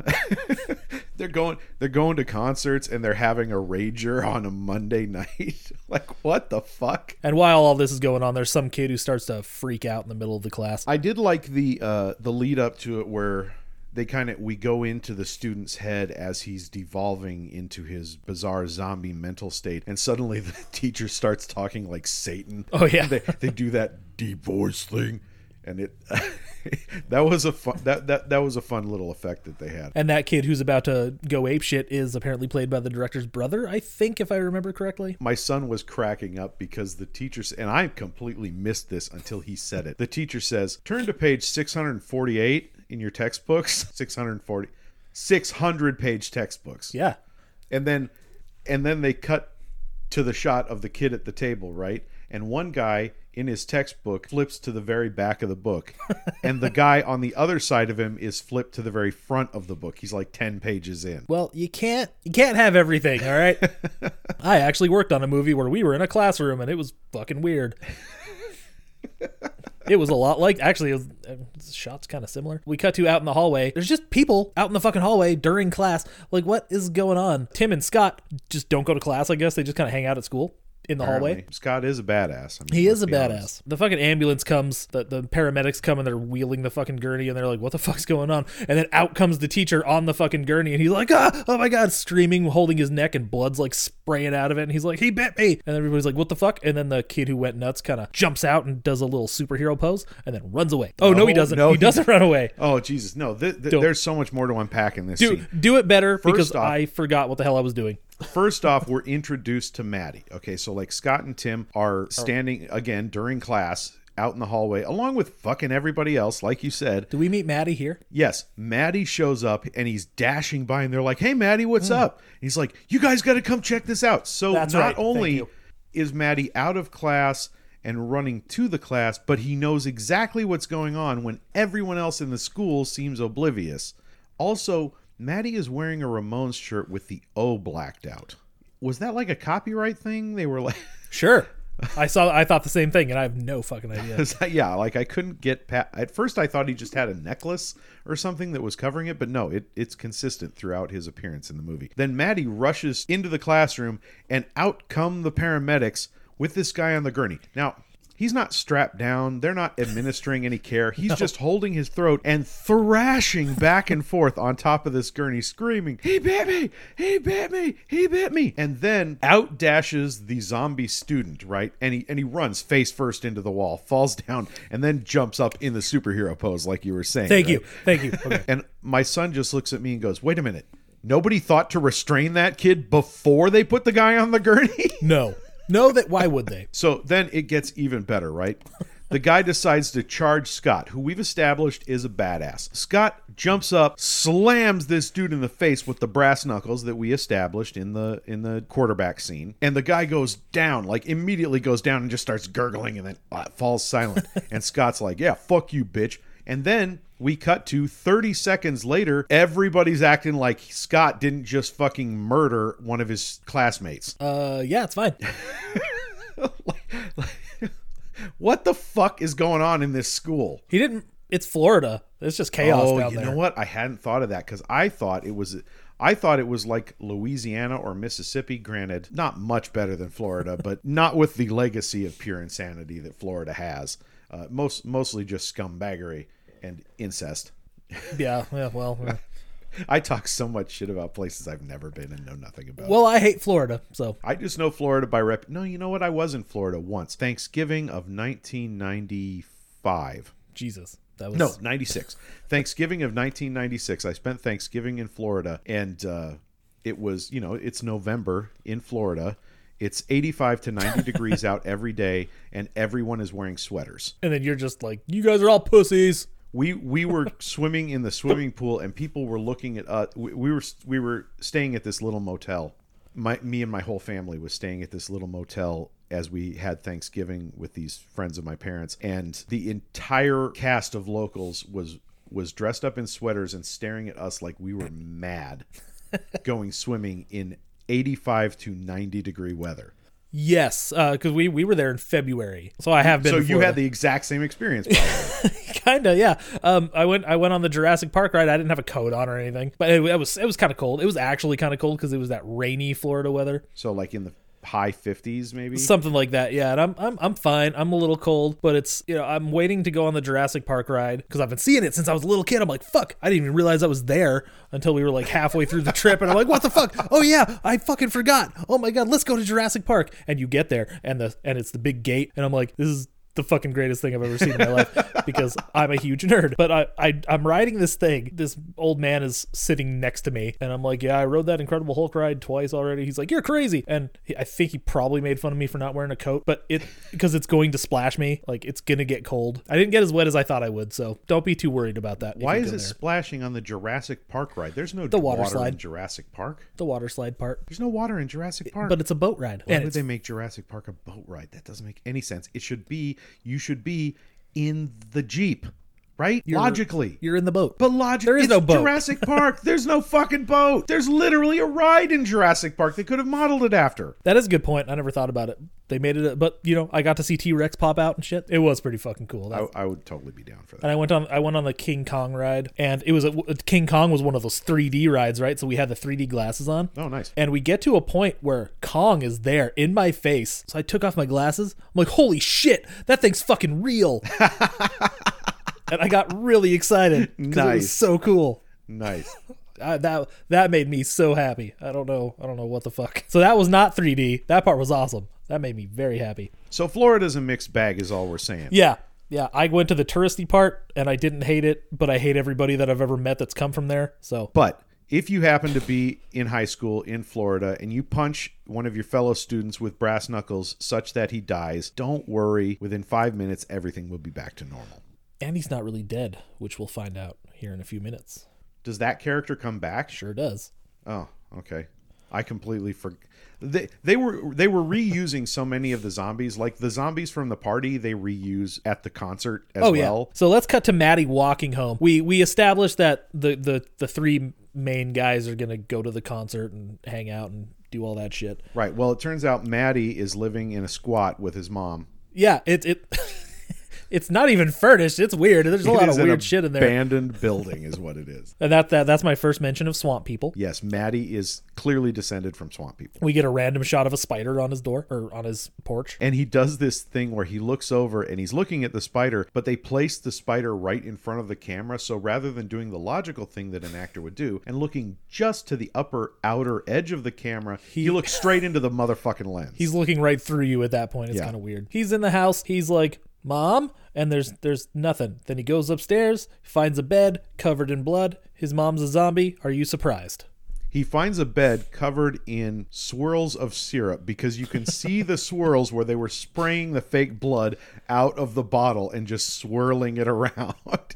they're going they're going to concerts and they're having a rager on a Monday night. like what the fuck? And while all this is going on, there's some kid who starts to freak out in the middle of the class. I did like the uh the lead up to it where they kind of we go into the student's head as he's devolving into his bizarre zombie mental state and suddenly the teacher starts talking like satan Oh, yeah. they, they do that deep voice thing and it that was a fun that, that that was a fun little effect that they had And that kid who's about to go ape shit is apparently played by the director's brother, I think, if I remember correctly. my son was cracking up because the teacher and I completely missed this until he said it. The teacher says, "Turn to page 648 in your textbooks. 640 600 page textbooks." Yeah. And then and then they cut to the shot of the kid at the table, right? And one guy in his textbook flips to the very back of the book. and the guy on the other side of him is flipped to the very front of the book. He's like 10 pages in. Well, you can't you can't have everything, all right? I actually worked on a movie where we were in a classroom and it was fucking weird. It was a lot like actually, it was, uh, shot's kind of similar. We cut to out in the hallway. There's just people out in the fucking hallway during class. Like, what is going on? Tim and Scott just don't go to class. I guess they just kind of hang out at school in the hallway. Scott is a badass. I mean, He is a badass. honest. The fucking ambulance comes, the, the paramedics come and they're wheeling the fucking gurney and they're like, what the fuck's going on? And then out comes the teacher on the fucking gurney and he's like, ah, oh my God, screaming, holding his neck and blood's like spraying out of it. And he's like, he bit me. And everybody's like, what the fuck? And then the kid who went nuts kind of jumps out and does a little superhero pose and then runs away. Oh, no, he doesn't. no, he he- doesn't run away. Oh Jesus, no! Th- th- there's so much more to unpack in this Do, scene. do it better because off- I forgot what the hell I was doing. First off, we're introduced to Maddie. Okay, so like Scott and Tim are standing again during class out in the hallway, along with fucking everybody else, like you said. Do we meet Maddie here? Yes, Maddie shows up and he's dashing by, and they're like, "Hey, Maddie, what's Hmm. up?" he's like, "You guys got to come check this out." So That's not right. Thank only you. is Maddie out of class and running to the class, but he knows exactly what's going on when everyone else in the school seems oblivious. Also, Maddie is wearing a Ramones shirt with the O blacked out. Was that like a copyright thing? They were like. Sure. I saw. I thought the same thing, and I have no fucking idea. Yeah, like I couldn't get pat. At first, I thought he just had a necklace or something that was covering it, but no, it, it's consistent throughout his appearance in the movie. Then Maddie rushes into the classroom, and out come the paramedics with this guy on the gurney. Now. He's not strapped down. They're not administering any care. He's just holding his throat and thrashing back and forth on top of this gurney, screaming, He bit me! He bit me! He bit me! And then out dashes the zombie student, right? And he and he runs face first into the wall, falls down, and then jumps up in the superhero pose, like you were saying. Thank right? you. Thank you. Okay. And my son just looks at me and goes, Wait a minute. Nobody thought to restrain that kid before they put the guy on the gurney? No. No. That. Why would they? So then it gets even better, right? The guy decides to charge Scott, who we've established is a badass. Scott jumps up, slams this dude in the face with the brass knuckles that we established in the in the quarterback scene, and the guy goes down, like immediately goes down and just starts gurgling, and then uh, falls silent. and Scott's like, "Yeah, fuck you, bitch." And then we cut to 30 seconds later, everybody's acting like Scott didn't just fucking murder one of his classmates. Uh. Yeah. It's fine. What the fuck is going on in this school? He didn't. It's Florida. It's just chaos oh, you there. know what? I hadn't thought of that because I thought it was, I thought it was like Louisiana or Mississippi. Granted, not much better than Florida, but not with the legacy of pure insanity that Florida has. Uh, most mostly just scumbaggery and incest. Yeah. Yeah. Well. I talk so much shit about places I've never been and know nothing about. Well, I hate Florida, so I just know Florida by rep. No, you know what? I was in Florida once. Thanksgiving of 1995. Jesus, that was No, 96. Thanksgiving of 1996. I spent Thanksgiving in Florida and uh, it was, you know, it's November in Florida. It's 85 to 90 degrees out every day and everyone is wearing sweaters. And then you're just like, you guys are all pussies. We we were swimming in the swimming pool and people were looking at us. We, we were we were staying at this little motel. My me and my whole family was staying at this little motel as we had Thanksgiving with these friends of my parents and the entire cast of locals was was dressed up in sweaters and staring at us like we were mad going swimming in 85 to 90 degree weather. Yes, because we we were there in February, so I have been. So to you had the exact same experience probably. Kinda, yeah. Um, I went I went on the Jurassic Park ride. I didn't have a coat on or anything, but it, it was it was kind of cold. It was actually kind of cold because it was that rainy Florida weather, so like in the high 50s maybe. something like that. Yeah, and I'm I'm I'm fine. I'm a little cold, but it's you know I'm waiting to go on the Jurassic Park ride because I've been seeing it since I was a little kid. I'm like, fuck, I didn't even realize I was there until we were like halfway through the trip, and I'm like, what the fuck? Oh yeah, I fucking forgot. Oh my god, let's go to Jurassic Park. And you get there, and the and it's the big gate, and I'm like, this is the fucking greatest thing I've ever seen in my life because I'm a huge nerd. But I, I I'm riding this thing. This old man is sitting next to me, and I'm like, yeah, I rode that Incredible Hulk ride twice already. He's like, you're crazy, and he, I think he probably made fun of me for not wearing a coat, but it because it's going to splash me, like it's gonna get cold. I didn't get as wet as I thought I would, so don't be too worried about that. Why is it there. splashing on the Jurassic Park ride? There's no The water in slide. Jurassic Park. the water slide part? There's no water in Jurassic Park. But it's a boat ride, Why and would they make Jurassic Park a boat ride? That doesn't make any sense. It should be you should be in the Jeep, right? Logically. you're in the boat. But logically, There is it's no boat. Jurassic Park. There's no fucking boat. There's literally a ride in Jurassic Park. They could have modeled it after. That is a good point. I never thought about it. They made it, a, but you know, I got to see T Rex pop out and shit. It was pretty fucking cool. I, I would totally be down for that. and I went on, I went on the King Kong ride, and it was a, King Kong was one of those 3D rides, right? So we had the 3D glasses on. Oh, nice. And we get to a point where Kong is there in my face. So I took off my glasses. I'm like, holy shit, that thing's fucking real. and I got really excited because it was Nice. so cool. Nice. I, that that made me so happy. I don't know. I don't know what the fuck. So that was not 3D. That part was awesome. That made me very happy. So Florida's a mixed bag, is all we're saying. Yeah. Yeah. I went to the touristy part and I didn't hate it, but I hate everybody that I've ever met that's come from there. So But if you happen to be in high school in Florida and you punch one of your fellow students with brass knuckles such that he dies, don't worry. Within five minutes, everything will be back to normal. And he's not really dead, which we'll find out here in a few minutes. Does that character come back? Sure does. Oh, okay. I completely forgot. They they were they were reusing so many of the zombies, like the zombies from the party. They reuse at the concert as Oh well. yeah. So let's cut to Maddie walking home. We we established that the the the three main guys are gonna go to the concert and hang out and do all that shit. Right. Well, it turns out Maddie is living in a squat with his mom. Yeah, it it it's not even furnished. It's weird. There's a It lot of weird shit in there. Abandoned building is what it is. And that, that that's my first mention of swamp people. Yes, Maddie is clearly descended from swamp people. We get a random shot of a spider on his door or on his porch. And he does this thing where he looks over and he's looking at the spider, but they place the spider right in front of the camera. So rather than doing the logical thing that an actor would do and looking just to the upper outer edge of the camera, he, looks straight into the motherfucking lens. He's looking right through you at that point. It's Yeah. kind of weird. He's in the house. He's like, "Mom," and there's there's nothing. Then he goes upstairs, finds a bed covered in blood. His mom's a zombie. Are you surprised? He finds a bed covered in swirls of syrup because you can see the swirls where they were spraying the fake blood out of the bottle and just swirling it around.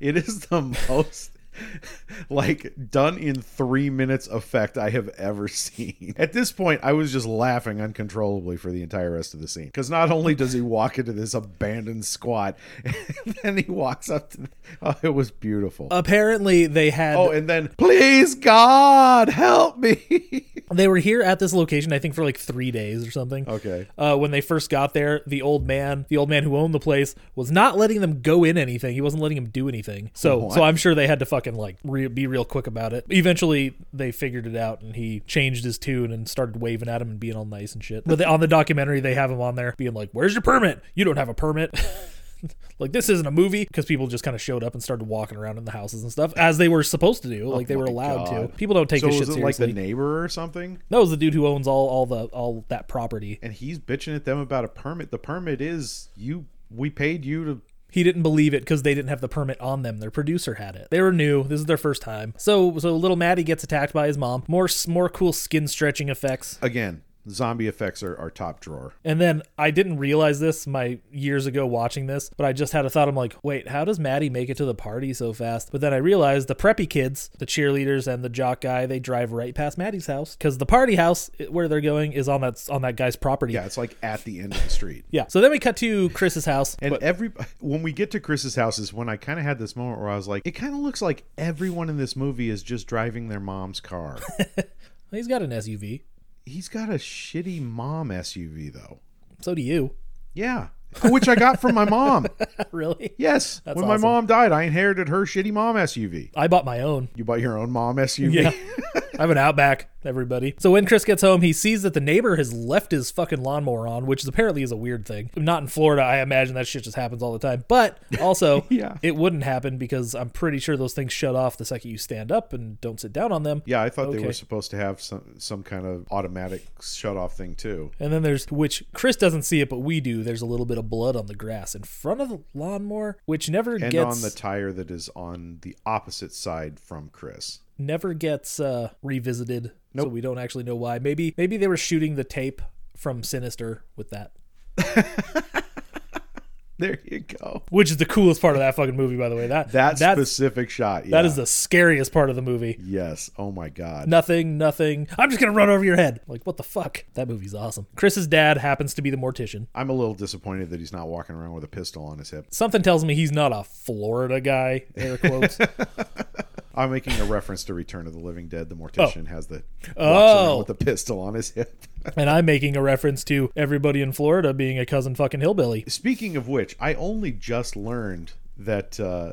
It is the most like done in three minutes effect I have ever seen. At this point, I was just laughing uncontrollably for the entire rest of the scene because not only does he walk into this abandoned squat, and then he walks up to. The, oh, it was beautiful. Apparently, they had Oh, and then, please God, help me. they were here at this location. I think for like three days or something. okay. Uh, when they first got there, the old man, the old man who owned the place, was not letting them go in anything. He wasn't letting them do anything. So, What? so I'm sure they had to fucking like re- be real quick about it. Eventually, they figured it out, and he changed his tune and started waving at him and being all nice and shit. But they, on the documentary, they have him on there being like, "Where's your permit? You don't have a permit." like this isn't a movie because people just kind of showed up and started walking around in the houses and stuff as they were supposed to do, oh like they were Oh allowed to. People don't take so this shit was it like the neighbor or something? that was the dude who owns all all the all that property. And he's bitching at them about a permit. The permit is you. We paid you to. He didn't believe it because they didn't have the permit on them. Their producer had it. They were new. This is their first time. So so little Maddie gets attacked by his mom. More more cool skin stretching effects. Again, zombie effects are, are top drawer. And then I didn't realize this my years ago watching this, but I just had a thought. I'm like, wait, how does Maddie make it to the party so fast? But then I realized the preppy kids, the cheerleaders and the jock guy, they drive right past Maddie's house because the party house where they're going is on that on that guy's property. Yeah, it's like at the end of the street. Yeah. So then we cut to Chris's house. And but- every when we get to Chris's house is when I kind of had this moment where I was like, it kind of looks like everyone in this movie is just driving their mom's car. he's got an SUV. He's got a shitty mom SUV though. So do you. Yeah, which I got from my mom. really? Yes, That's when my mom died, I inherited her shitty mom SUV. I bought my own. You bought your own mom SUV. Yeah. I have an Outback, everybody. So when Chris gets home, he sees that the neighbor has left his fucking lawnmower on, which is apparently is a weird thing. Not in Florida. I imagine that shit just happens all the time. But also, Yeah. it wouldn't happen because I'm pretty sure those things shut off the second you stand up and don't sit down on them. Yeah, I thought they were supposed to have some some kind of automatic shut off thing too. And then there's, which Chris doesn't see it, but we do. There's a little bit of blood on the grass in front of the lawnmower, which never And gets on the tire that is on the opposite side from Chris. Never gets uh, revisited. So we don't actually know why. Maybe maybe they were shooting the tape from Sinister with that. There you go. which is the coolest part of that fucking movie, by the way. That That specific shot. Yeah. that is the scariest part of the movie. Yes. Oh my god. Nothing, nothing. I'm just gonna run over your head. Like what the fuck? That movie's awesome. Chris's dad happens to be the mortician. I'm a little disappointed that he's not walking around with a pistol on his hip. Something tells me he's not a Florida guy. Air quotes. I'm making a reference to Return of the Living Dead. The mortician has the Oh. with the pistol on his hip. and I'm making a reference to everybody in Florida being a cousin fucking hillbilly. Speaking of which, I only just learned that uh,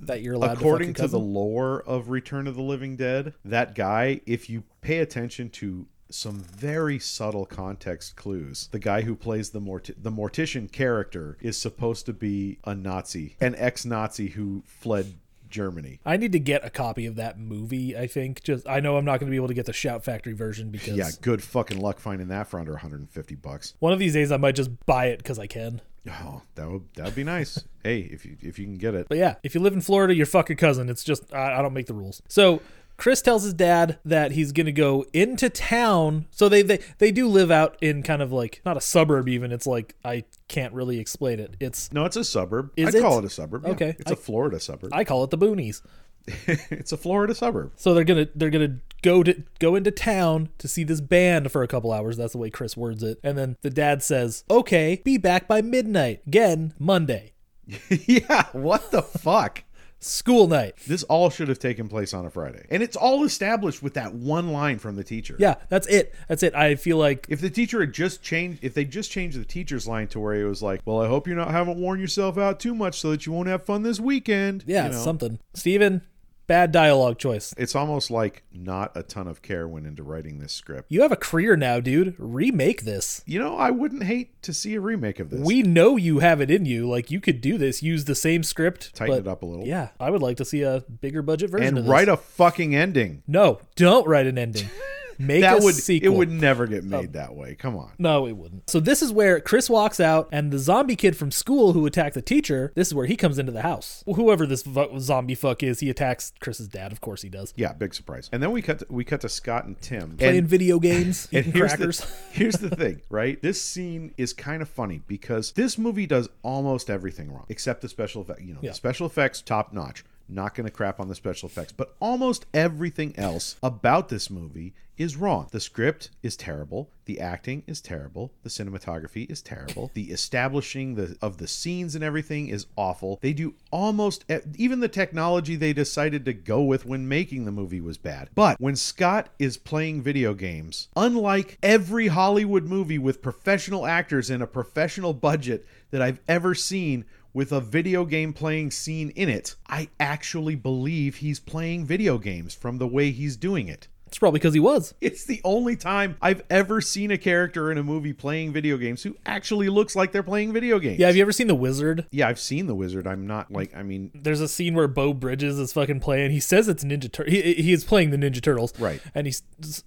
That you're allowed according to, to the lore of Return of the Living Dead, that guy, if you pay attention to some very subtle context clues, the guy who plays the mort- the mortician character is supposed to be a Nazi, an ex-Nazi who fled Germany. I need to get a copy of that movie. I think. Just I know I'm not going to be able to get the Shout Factory version because Yeah, good fucking luck finding that for under 150 bucks. one of these days I might just buy it because I can. Oh, that would that would be nice. hey, if you if you can get it. But yeah, if you live in Florida, you're fuck your cousin. It's just I, I don't make the rules. So Chris tells his dad that he's gonna go into town. So they they they do live out in kind of like not a suburb even. It's like I can't really explain it. It's No, it's a suburb. Is I'd call it? a suburb. yeah. Okay. It's I- a Florida suburb. I call it the boonies. it's a Florida suburb. So they're gonna they're gonna go to go into town to see this band for a couple hours. That's the way Chris words it. And then the dad says, "Okay, be back by midnight again Monday, yeah, what the fuck? School night." This all should have taken place on a Friday. And it's all established with that one line from the teacher. Yeah, that's it. That's it. I feel like If the teacher had just changed, if they just changed the teacher's line to where it was like, "Well, I hope you're not haven't worn yourself out too much so that you won't have fun this weekend." yeah, you know? something. Steven, bad dialogue choice. It's almost like not a ton of care went into writing this script. You have a career now, dude. Remake this. You know, I wouldn't hate to see a remake of this. We know you have it in you. Like you could do this. Use the same script. tighten it up a little. Yeah, I would like to see a bigger budget version of and write a fucking ending. no, don't write an ending. Make That a would sequel. it would never get made um, that way. Come on. No, it wouldn't. So this is where Chris walks out, and the zombie kid from school who attacked the teacher. This is where he comes into the house. Whoever this zombie fuck is, he attacks Chris's dad. Of course he does. Yeah, big surprise. And then we cut to, we cut to Scott and Tim Playing and, video games, and here's crackers. The, here's the thing, right? This scene is kind of funny because this movie does almost everything wrong except the special effects. You know, Yeah. the special effects top notch. Not going to crap on the special effects, but almost everything else about this movie is wrong. The script is terrible. The acting is terrible. The cinematography is terrible. The establishing the of the scenes and everything is awful. They do almost even the technology they decided to go with when making the movie was bad. But when Scott is playing video games, unlike every Hollywood movie with professional actors and a professional budget that I've ever seen with a video game playing scene in it, I actually believe he's playing video games from the way he's doing it. It's probably because he was. It's the only time I've ever seen a character in a movie playing video games who actually looks like they're playing video games. Yeah, have you ever seen The Wizard? Yeah, I've seen The Wizard. I'm not like, I mean, There's a scene where Beau Bridges is fucking playing. He says it's Ninja Tur- he, he is playing the Ninja Turtles, Right. And he's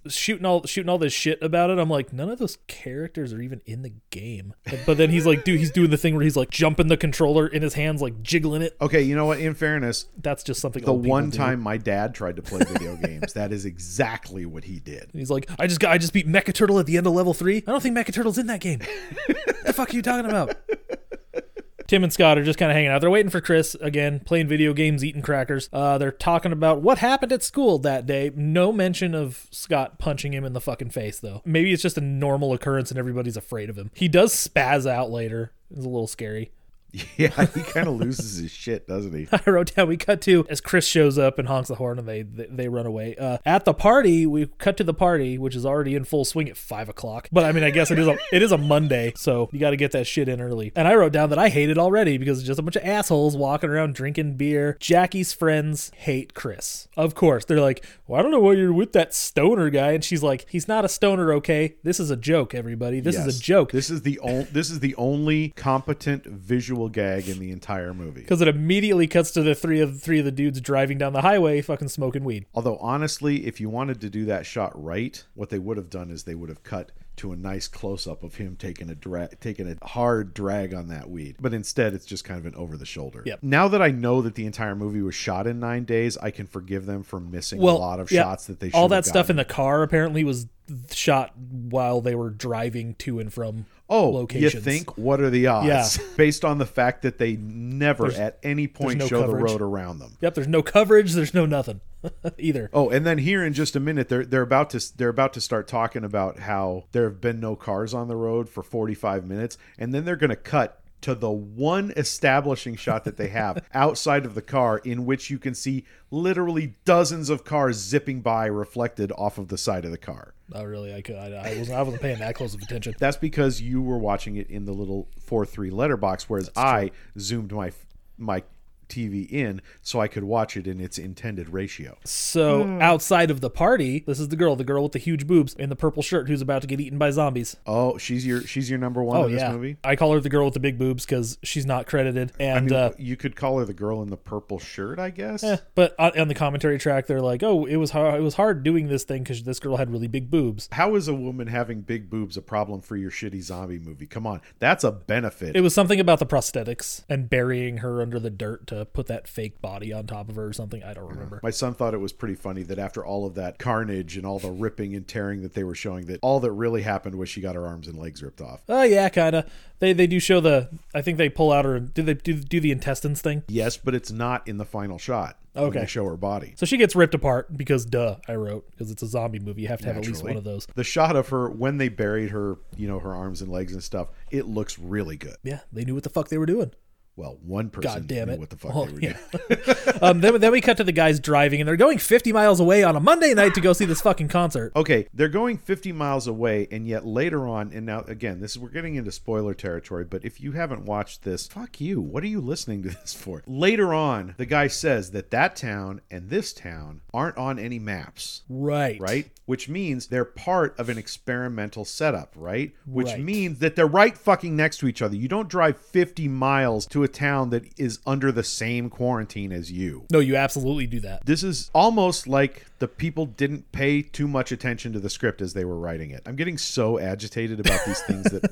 shooting all shooting all this shit about it. I'm like, none of those characters are even in the game. But, then he's like, dude, he's doing the thing where he's like jumping the controller in his hands, like jiggling it. okay, you know what? In fairness, That's just something. the one do. time my dad tried to play video games, that is exactly what he did. And he's like, I just got, I just beat Mecha Turtle at the end of level three. I don't think Mecha Turtle's in that game. what the fuck are you talking about? Tim and Scott are just kind of hanging out. They're waiting for Chris again, playing video games, eating crackers. Uh, they're talking about what happened at school that day. No mention of Scott punching him in the fucking face, though. Maybe it's just a normal occurrence and everybody's afraid of him. He does spaz out later. It's a little scary. Yeah, he kind of loses his shit, doesn't he? I wrote down we cut to as Chris shows up and honks the horn and they they, they run away. Uh, at the party, we cut to the party, which is already in full swing at five o'clock. But I mean, I guess it is a it is a Monday, so you got to get that shit in early. And I wrote down that I hate it already because it's just a bunch of assholes walking around drinking beer. Jackie's friends hate Chris. Of course, they're like, "Well, I don't know why you're with that stoner guy," and she's like, "He's not a stoner, okay? This is a joke, everybody. This is a joke." This is the only this is the only competent visual gag in the entire movie. because it immediately cuts to the three of three of the dudes driving down the highway, fucking smoking weed. Although honestly, if you wanted to do that shot right, what they would have done is they would have cut to a nice close up of him taking a taking a hard drag on that weed. But instead, it's just kind of an over the shoulder. Yep. Now that I know that the entire movie was shot in nine days, I can forgive them for missing well, a lot of yeah, shots that they should all that stuff in the car apparently was shot while they were driving to and from Oh, locations. you think? What are the odds? Yeah. Based on the fact that they never at any point no show coverage. the road around them. Yep, there's no coverage, there's no nothing either. Oh, and then here in just a minute, they're they're about to they're about to start talking about how there have been no cars on the road for 45 minutes, and then they're going to cut to the one establishing shot that they have outside of the car, in which you can see literally dozens of cars zipping by, reflected off of the side of the car. Not really. I could. I, I wasn't. I wasn't paying that close of attention. That's because you were watching it in the little four three letterbox, whereas I zoomed my my TV in so I could watch it in its intended ratio. So Hmm. outside of the party, this is the girl, the girl with the huge boobs in the purple shirt, who's about to get eaten by zombies. Oh, she's your she's your number one Oh in this yeah, movie. I call her the girl with the big boobs because she's not credited. And I mean, uh, you could call her the girl in the purple shirt, I guess. eh, but on, on the commentary track, they're like, "Oh, it was hard. It was hard doing this thing because this girl had really big boobs." How is a woman having big boobs a problem for your shitty zombie movie? Come on, that's a benefit. It was something about the prosthetics and burying her under the dirt to to put that fake body on top of her or something. I don't remember. My son thought it was pretty funny that after all of that carnage and all the ripping and tearing that they were showing, that all that really happened was she got her arms and legs ripped off. Oh yeah, kind of. They they do show the. I think they pull out her. Do they do, do the intestines thing? Yes, but it's not in the final shot. Okay. they show her body. So she gets ripped apart because duh, I wrote because it's a zombie movie. You have to have at least one of those. The shot of her when they buried her, you know, her arms and legs and stuff, it looks really good. Yeah, they knew what the fuck they were doing. Well, one person God damn knew it! what the fuck Well, they were yeah. doing. um, then, then we cut to the guys driving, and they're going 50 miles away on a Monday night to go see this fucking concert. Okay, they're going 50 miles away, and yet later on, and now again, this is we're getting into spoiler territory. But if you haven't watched this, fuck you. What are you listening to this for? Later on, the guy says that that town and this town aren't on any maps, Right. right? Which means they're part of an experimental setup, right? Which Right. means that they're right fucking next to each other. You don't drive 50 miles to a town that is under the same quarantine as you. No, you absolutely do that. This is almost like the people didn't pay too much attention to the script as they were writing it. I'm getting so agitated about these things that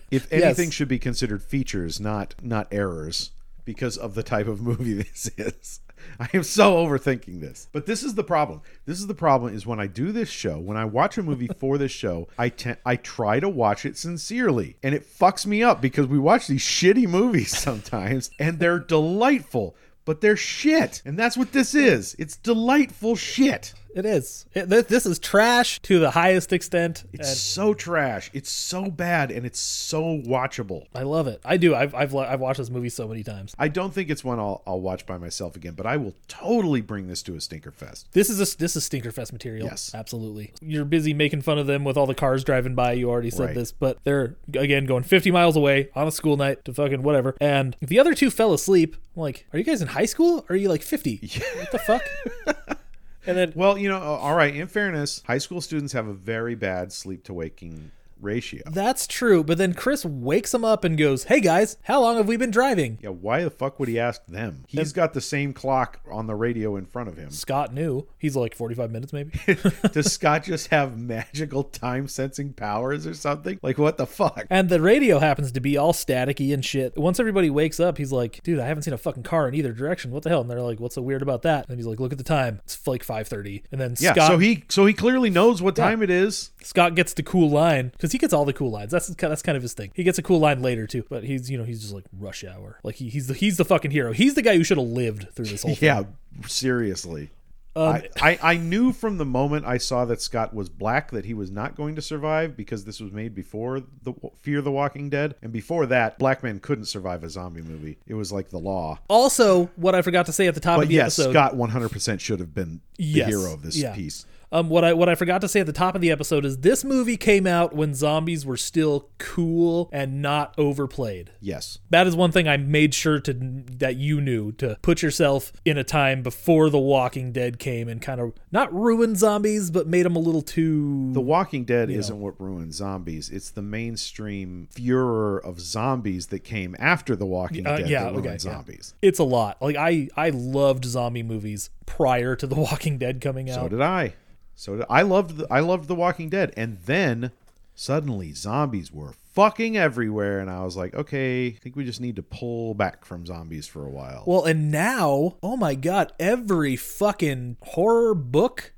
if Yes. anything should be considered features, not not errors, because of the type of movie this is. I am so overthinking this. But this is the problem. This is the problem is when I do this show, when I watch a movie for this show, I I try to watch it sincerely. And it fucks me up because we watch these shitty movies sometimes and they're delightful, but they're shit. And that's what this is. It's delightful shit. It is. It, this, this is trash to the highest extent. It's and so trash. It's so bad and it's so watchable. I love it. I do. I've, I've, I've watched this movie so many times. I don't think it's one I'll, I'll watch by myself again, but I will totally bring this to a stinker fest. This is a, this is stinker fest material. Yes. absolutely. You're busy making fun of them with all the cars driving by. You already said Right. this, but they're again going 50 miles away on a school night to fucking whatever. And the other two fell asleep. I'm like, are you guys in high school? Or are you like 50? What the fuck? and then Well, you know, all right, in fairness, high school students have a very bad sleep to waking ratio. that's true. But then Chris wakes them up and goes, "Hey guys, how long have we been driving?" Yeah, why the fuck would he ask them? He's got the same clock on the radio in front of him. Scott knew. He's like 45 minutes maybe. Does Scott just have magical time sensing powers or something? Like, what the fuck? And the radio happens to be all staticky and shit. Once everybody wakes up, he's like, "Dude, I haven't seen a fucking car in either direction. What the hell?" And they're like, "What's so weird about that?" And he's like, "Look at the time. It's like 5:30." And then Yeah, Scott so he so he clearly knows what time it is. Scott gets the cool line because he gets all the cool lines. That's that's kind of his thing. He gets a cool line later too, but he's you know he's just like rush hour. Like he, he's the he's the fucking hero. He's the guy who should have lived through this whole thing. Yeah, seriously. Um, I, I, I knew from the moment I saw that Scott was black that he was not going to survive because this was made before the Fear the Walking Dead, and before that, black men couldn't survive a zombie movie. It was like the law. Also, what I forgot to say at the top But of the yes, episode. Scott 100% should have been the Yes, hero of this yeah. piece. Um, what I what I forgot to say at the top of the episode is this movie came out when zombies were still cool and not overplayed. Yes. That is one thing I made sure to that you knew to put yourself in a time before The Walking Dead came and kind of not ruined zombies, but made them a little too. The Walking Dead isn't what ruined zombies. It's the mainstream furor of zombies that came after The Walking Uh, Dead yeah, that ruined okay, yeah. zombies. it's a lot. Like I I loved zombie movies prior to The Walking Dead coming out. So did I. So I loved the, I loved The Walking Dead and then suddenly zombies were fucking everywhere and I was like, "Okay, I think we just need to pull back from zombies for a while." Well, and now, oh my god, every fucking horror book,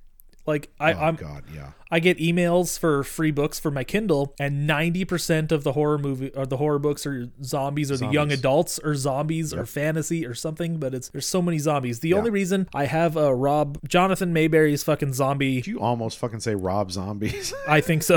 like I, oh I'm, god, yeah. I get emails for free books for my Kindle, and ninety percent of the horror movie or the horror books are zombies or the young adults or zombies or fantasy or something. But it's there's so many zombies. The only reason I have uh, Rob Jonathan Maberry's fucking zombie, Did you almost fucking say Rob Zombies? I think so.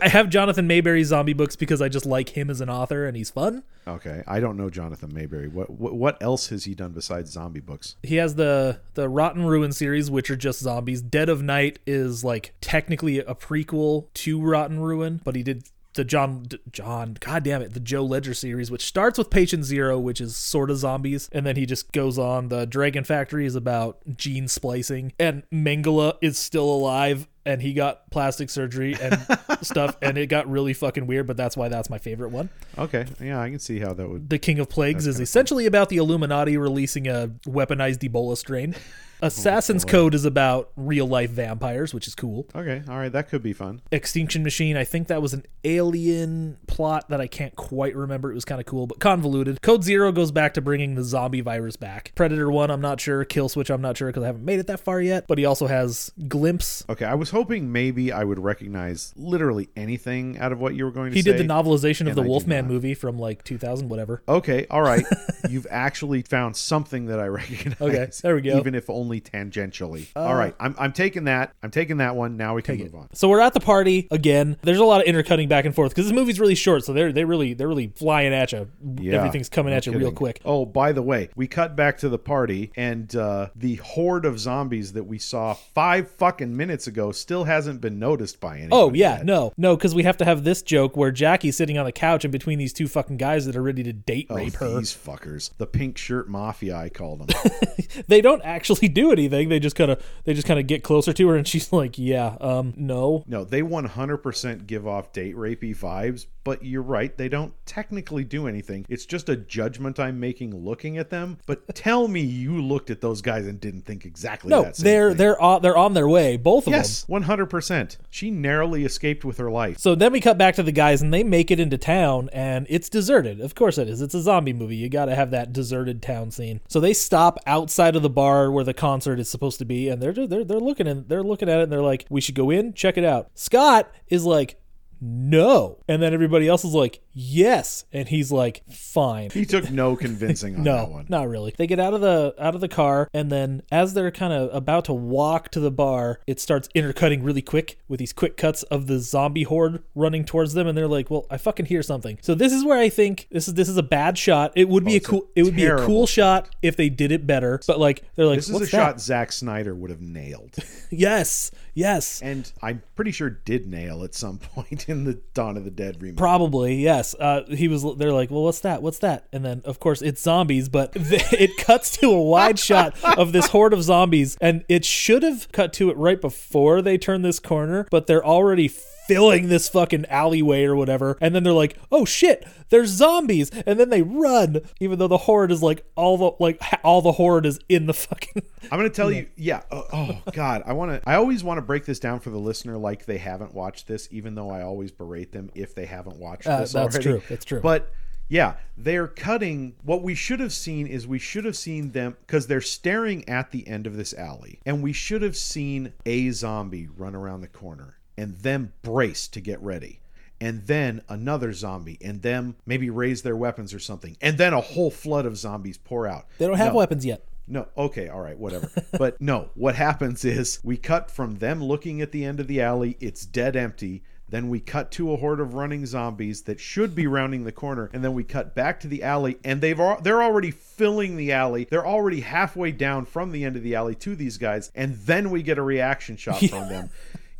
I have Jonathan Maberry's zombie books because I just like him as an author and he's fun. okay, I don't know Jonathan Maberry. What, what what else has he done besides zombie books? He has the the Rot & Ruin series, which are just zombies. Dead of Night is like technically a prequel to Rot & Ruin, but he did the John John God damn it the Joe Ledger series, which starts with Patient Zero, which is sort of zombies, and then he just goes on. The Dragon Factory is about gene splicing, and Mengele is still alive. and he got plastic surgery and stuff, and it got really fucking weird. But that's why that's my favorite one. Okay, yeah, I can see how that would. The King of Plagues is essentially about the Illuminati releasing a weaponized Ebola strain. Assassin's Code is about real life vampires, which is cool. Okay, all right, that could be fun. Extinction Machine, I think that was an alien plot that I can't quite remember. It was kind of cool, but convoluted. Code Zero goes back to bringing the zombie virus back. Predator 1, I'm not sure. Kill Switch, I'm not sure because I haven't made it that far yet. But he also has Glimpse. Okay, I was hoping maybe I would recognize literally anything out of what you were going to He say. He did the novelization of the I Wolfman movie from like 2000, whatever. Okay, all right. You've actually found something that I recognize. Okay, there we go. Even if only tangentially. all right, I'm, I'm taking that. I'm taking that one. Now we can move on. So we're at the party again. There's a lot of intercutting back and forth because this movie's really short, so they're they really they're really flying at you. Yeah, Everything's coming no at you real quick. Oh, by the way, we cut back to the party, and uh, the horde of zombies that we saw five fucking minutes ago still hasn't been noticed by anyone. Oh yeah, yet. no, no, because we have to have this joke where Jackie's sitting on the couch in between these two fucking guys that are ready to date Oh, rape her. these fuckers. The pink shirt mafia, I called them. They don't actually do anything. They just kind of they just kind of get closer to her, and she's like, "Yeah, um, no." No, they 100% give off date rapey vibes, but you're right, they don't technically do anything. It's just a judgment I'm making looking at them. But tell me you looked at those guys and didn't think exactly No, that same they're thing. they're on, they're on their way, both of them. Yes, 100%. She narrowly escaped with her life. So then we cut back to the guys, and they make it into town, and it's deserted. Of course it is. It's a zombie movie. You got to have that deserted town scene. So they stop outside of the bar where the concert is supposed to be, and they're they're they're looking and they're looking at it, and they're like, "We should go in, check it out." Scott is like. No. And then everybody else is like, yes. And he's like, fine. He took no convincing on that No, one. not really. They get out of the out of the car, and then as they're kind of about to walk to the bar, it starts intercutting really quick with these quick cuts of the zombie horde running towards them, and they're like, "Well, I fucking hear something." So this is where I think this is this is a bad shot. It would be oh, a Oh, a cool it would be a cool shot if they did it better, but like they're like, This is "What's a that?" shot Zack Snyder would have nailed. Yes, yes. and I'm pretty sure did nail at some point in the Dawn of the Dead remake. Probably yes. Uh, he was. They're like, well, what's that? What's that? And then of course it's zombies, but it cuts to a wide shot of this horde of zombies, and it should have cut to it right before they turn this corner, but they're already filling this fucking alleyway or whatever. And then they're like, oh shit, there's zombies, and then they run, even though the horde is like all the like all the horde is in the fucking. I'm going to tell you, yeah. Oh, oh, God, I want to. I always want to break this down for the listener, like they haven't watched this, even though I always berate them if they haven't watched Uh, this that's already. true. That's true. But yeah, they're cutting. What we should have seen is we should have seen them because they're staring at the end of this alley, and we should have seen a zombie run around the corner and them brace to get ready. And then another zombie, and them maybe raise their weapons or something, and then a whole flood of zombies pour out. They don't have No. weapons yet. No, okay, all right, whatever. but no, what happens is we cut from them looking at the end of the alley, it's dead empty. Then we cut to a horde of running zombies that should be rounding the corner, and then we cut back to the alley, and they've they're already filling the alley. They're already halfway down from the end of the alley to these guys, and then we get a reaction shot from them.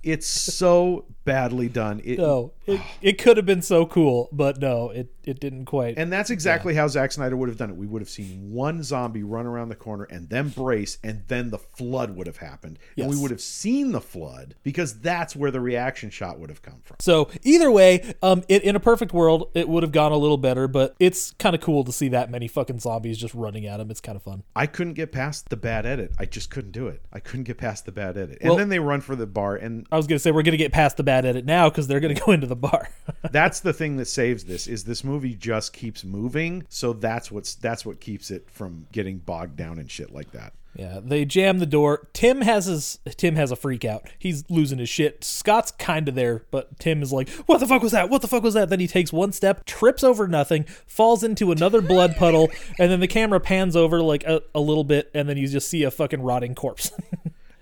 It's so badly done. It, No, it, it could have been so cool, but no, it, it didn't quite. And that's exactly how Zack Snyder would have done it. We would have seen one zombie run around the corner and then brace, and then the flood would have happened. And we would have seen the flood because that's where the reaction shot would have come from. So either way, um, it, in a perfect world, it would have gone a little better, but it's kind of cool to see that many fucking zombies just running at him. It's kind of fun. I couldn't get past the bad edit. I just couldn't do it. I couldn't get past the bad edit. And Well- then they run for the bar, and I was gonna say we're gonna get past the bad edit now because they're gonna go into the bar. that's the thing that saves this is this movie just keeps moving. So that's what's that's what keeps it from getting bogged down and shit like that. yeah, they jam the door. Tim has his Tim has a freak out. He's losing his shit. Scott's kind of there, but Tim is like, "What the fuck was that? What the fuck was that?" Then he takes one step, trips over nothing, falls into another blood puddle, and then the camera pans over like a, a little bit, and then you just see a fucking rotting corpse.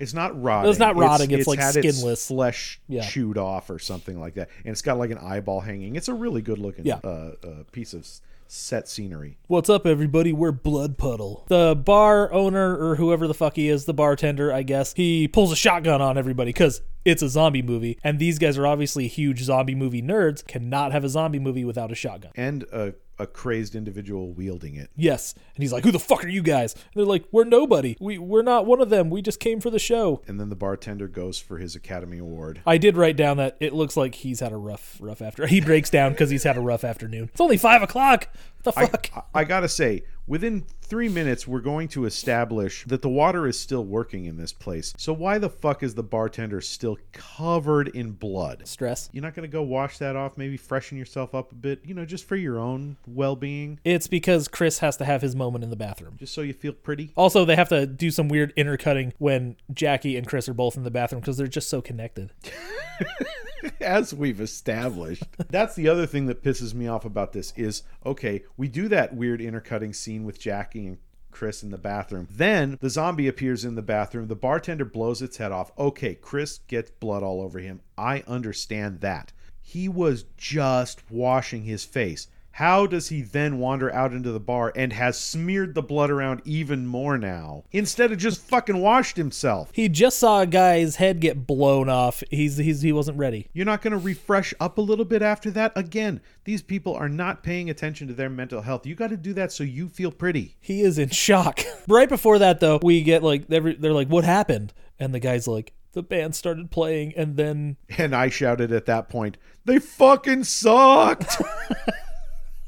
It's not rotting. It's not rotting, it's, like, had skinless. Its flesh Yeah. chewed off or something like that, and it's got like an eyeball hanging. It's a really good looking Yeah. uh, uh, piece of set scenery. What's up, everybody? We're Blood Puddle. The bar owner, or whoever the fuck he is, the bartender, I guess, he pulls a shotgun on everybody because it's a zombie movie. And these guys are obviously huge zombie movie nerds, cannot have a zombie movie without a shotgun. And a, a crazed individual wielding it. Yes. And he's like, Who the fuck are you guys? And they're like, We're nobody. We we're not one of them. We just came for the show. And then the bartender goes for his Academy Award. I did write down that it looks like he's had a rough rough after he breaks down because he's had a rough afternoon. It's only five o'clock. The I, fuck? I- I gotta say, within three minutes, we're going to establish that the water is still working in this place. So why the fuck is the bartender still covered in blood? Stress. You're not gonna go wash that off, maybe freshen yourself up a bit, you know, just for your own well-being, It's because Chris has to have his moment in the bathroom. just so you feel pretty. Also, they have to do some weird intercutting when Jackie and Chris are both in the bathroom because they're just so connected. as we've established. That's the other thing that pisses me off about this is okay, we do that weird intercutting scene with Jackie and Chris in the bathroom. Then the zombie appears in the bathroom. The bartender blows its head off. Okay, Chris gets blood all over him. I understand that. He was just washing his face. How does he then wander out into the bar and has smeared the blood around even more now instead of just fucking washed himself? He just saw a guy's head get blown off. He's, he's he wasn't ready. You're not going to refresh up a little bit after that? Again, these people are not paying attention to their mental health. You got to do that so you feel pretty. He is in shock. right before that, though, we get like every, they're like, "What happened?" And the guy's like, "The band started playing, and then And I shouted at that point, they fucking sucked.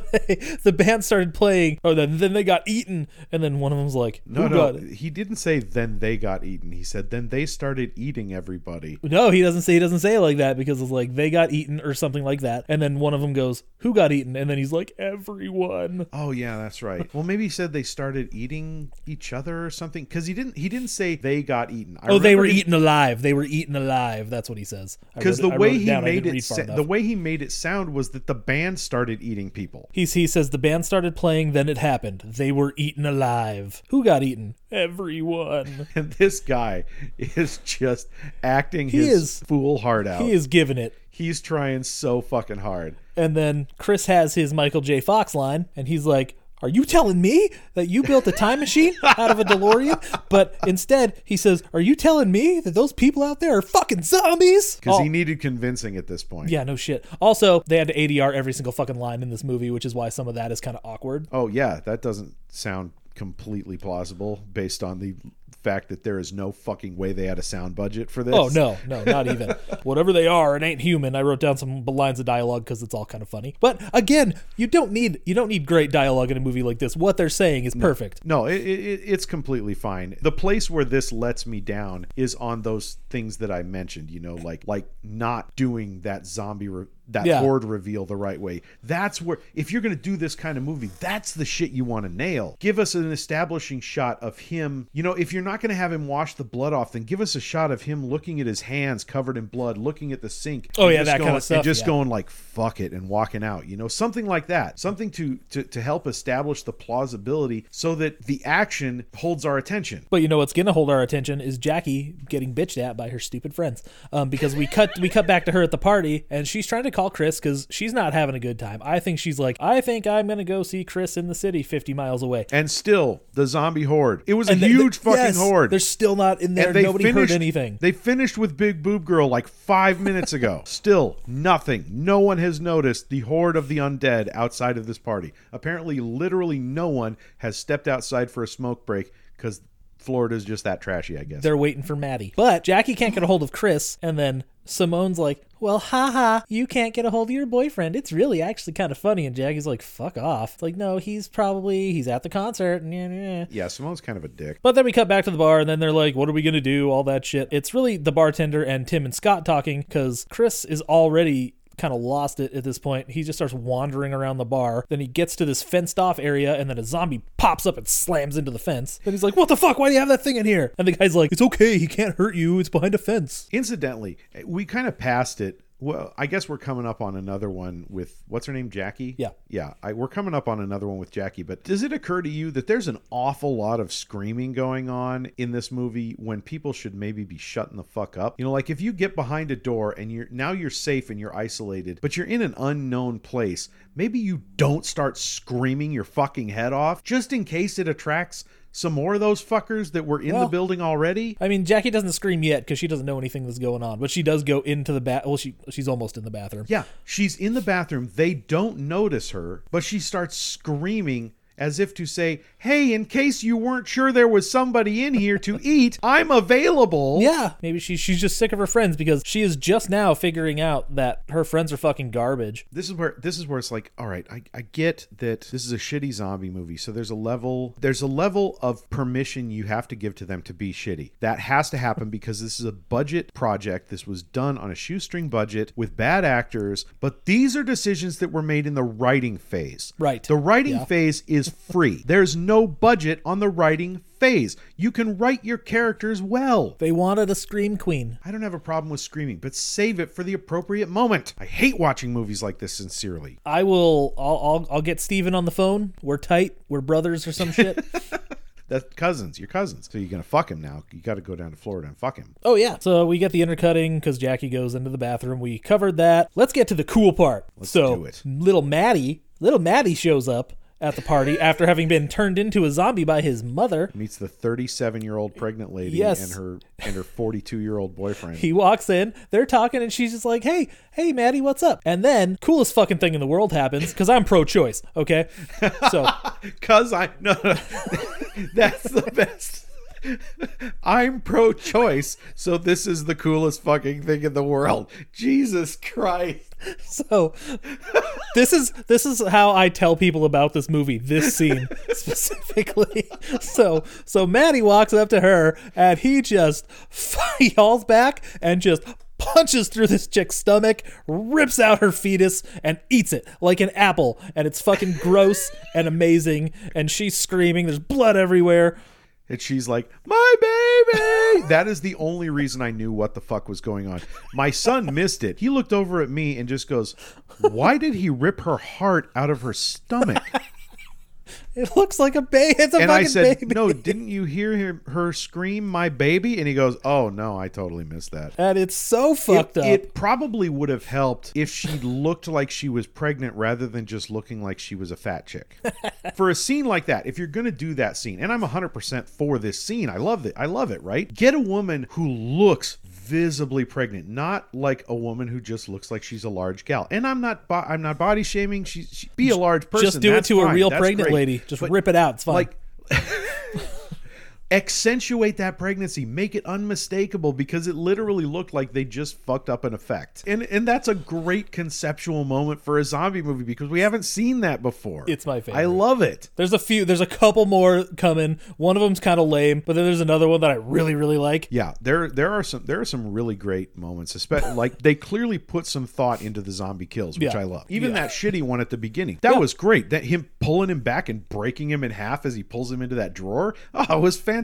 the band started playing. Oh, then then they got eaten, and then one of them's like, No, "Who no, got it?" he didn't say then they got eaten. He said then they started eating everybody. No, he doesn't say he doesn't say it like that because it's like they got eaten or something like that. And then one of them goes, "Who got eaten?" And then he's like, "Everyone." Oh yeah, that's right. Well, maybe he said they started eating each other or something because he didn't. He didn't say they got eaten. I Oh, they were him- eaten alive. They were eaten alive. That's what he says. Because the way wrote he made it sa- the way he made it sound was that the band started eating people He's, he says the band started playing, then it happened. They were eaten alive. Who got eaten? Everyone. and this guy is just acting He his is- fool heart out He is giving it. he's trying so fucking hard And then Chris has his Michael J. Fox line, and he's like, Are you telling me that you built a time machine out of a DeLorean? But instead, he says, Are you telling me that those people out there are fucking zombies? because Oh, he needed convincing at this point yeah, no shit. Also, they had to ADR every single fucking line in this movie, which is why some of that is kind of awkward. oh yeah that doesn't sound completely plausible based on the fact that there is no fucking way they had a sound budget for this Oh no, no, not even. Whatever they are, it ain't human. I wrote down some lines of dialogue because it's all kind of funny. But again, you don't need you don't need great dialogue in a movie like this. What they're saying is perfect. No, it, it, it's completely fine. The place where this lets me down is on those things that I mentioned. You know, like like not doing that zombie re- that Yeah. horde reveal the right way. That's where if you're going to do this kind of movie, that's the shit you want to nail. Give us an establishing shot of him. You know, if you're not going to have him wash the blood off, then give us a shot of him looking at his hands covered in blood, looking at the sink. Oh, yeah, that going- stuff, And just yeah. going like fuck it and walking out. You know, something like that. Something to to to help establish the plausibility so that the action holds our attention. But you know what's gonna hold our attention is Jackie getting bitched at by her stupid friends. Um, because we cut we cut back to her at the party and she's trying to call Chris because she's not having a good time. I think she's like, I think I'm gonna go see Chris in the city, 50 miles away. And still, the zombie horde. It was a And they- huge they- fucking yes, horde. They're still not in there. Nobody finished, heard anything. They finished with Big Boob Girl like five minutes ago. Still nothing. No one has noticed the horde of the undead outside of this party. Apparently, literally no one has stepped outside for a smoke break because Florida's just that trashy, I guess. They're waiting for Maddie. But Jackie can't get a hold of Chris, and then Simone's like, Well, haha, you can't get a hold of your boyfriend. It's really actually kind of funny. And Jackie's like, Fuck off. It's like, no, he's probably he's at the concert. Yeah, Simone's kind of a dick. But then we cut back to the bar, and then they're like, What are we gonna do? All that shit. It's really the bartender and Tim and Scott talking because Chris is already kind of lost it at this point. He just starts wandering around the bar. Then he gets to this fenced off area, and then a zombie pops up and slams into the fence. Then he's like, What the fuck? Why do you have that thing in here? And the guy's like, It's okay. He can't hurt you. It's behind a fence. Incidentally, we kind of passed it. Well, I guess we're coming up on another one with what's her name, Jackie. Yeah. yeah. I, we're coming up on another one with Jackie. But does it occur to you that there's an awful lot of screaming going on in this movie when people should maybe be shutting the fuck up? You know, like if you get behind a door and you're now you're safe and you're isolated, but you're in an unknown place, maybe you don't start screaming your fucking head off just in case it attracts some more of those fuckers that were in the building already. I mean, Jackie doesn't scream yet because she doesn't know anything that's going on, but she does go into the bath. Well, she she's almost in the bathroom. Yeah, she's in the bathroom. They don't notice her, but she starts screaming as if to say, Hey, in case you weren't sure there was somebody in here to eat, I'm available. Yeah, maybe she, she's just sick of her friends because she is just now figuring out that her friends are fucking garbage. This is where this is where it's like, all right, I, I get that this is a shitty zombie movie, so there's a level there's a level of permission you have to give to them to be shitty. That has to happen because this is a budget project. This was done on a shoestring budget with bad actors, but these are decisions that were made in the writing phase. Right. The writing Yeah. phase is free. There's no budget on the writing phase. You can write your characters well. They wanted a scream queen. I don't have a problem with screaming, but save it for the appropriate moment. I hate watching movies like this sincerely. I will. I'll. I'll, I'll get Steven on the phone. We're tight. We're brothers or some shit. That's cousins, your cousins. So you're gonna fuck him now. You got to go down to Florida and fuck him. oh yeah. So we get the intercutting because Jackie goes into the bathroom. We covered that. Let's get to the cool part. so do it. little Maddie, little Maddie shows up at the party after having been turned into a zombie by his mother. Meets the 37 year old pregnant lady Yes. and her and her 42 year old boyfriend. He walks in, they're talking, and she's just like, hey, hey, Maddie, what's up? And then, coolest fucking thing in the world happens, because I'm pro choice, okay? So, Cause I no, no that's the best. I'm pro choice, so this is the coolest fucking thing in the world. Jesus Christ. so this is this is how I tell people about this movie, this scene specifically. So so Maddie walks up to her and he just hauls back and just punches through this chick's stomach, rips out her fetus, and eats it like an apple. And it's fucking gross and amazing. And she's screaming. There's blood everywhere. And she's like, My baby! That is the only reason I knew what the fuck was going on. My son missed it. He looked over at me and just goes, Why did he rip her heart out of her stomach? It looks like a baby. It's a And fucking I said, baby. No, didn't you hear her, her scream, My baby? And he goes, Oh, no, I totally missed that. And it's so fucked it, up. it probably would have helped if she looked like she was pregnant rather than just looking like she was a fat chick. for a scene like that, if you're going to do that scene, and I'm 100% for this scene, I love it. I love it, right? Get a woman who looks visibly pregnant, not like a woman who just looks like she's a large gal. And I'm not bo- I'm not body shaming. She, she be a large person. just do it to a real That's pregnant great. lady. Just But rip it out. It's fine. like accentuate that pregnancy make it unmistakable because it literally looked like they just fucked up an effect and and that's a great conceptual moment for a zombie movie because we haven't seen that before It's my favorite. i love it There's a few. There's a couple more coming. One of them's kind of lame, but then there's another one that I really, really like. yeah there there are some there are some really great moments especially like they clearly put some thought into the zombie kills which Yeah. i love even Yeah. that shitty one at the beginning that Yeah. was great that him pulling him back and breaking him in half as he pulls him into that drawer oh it was fantastic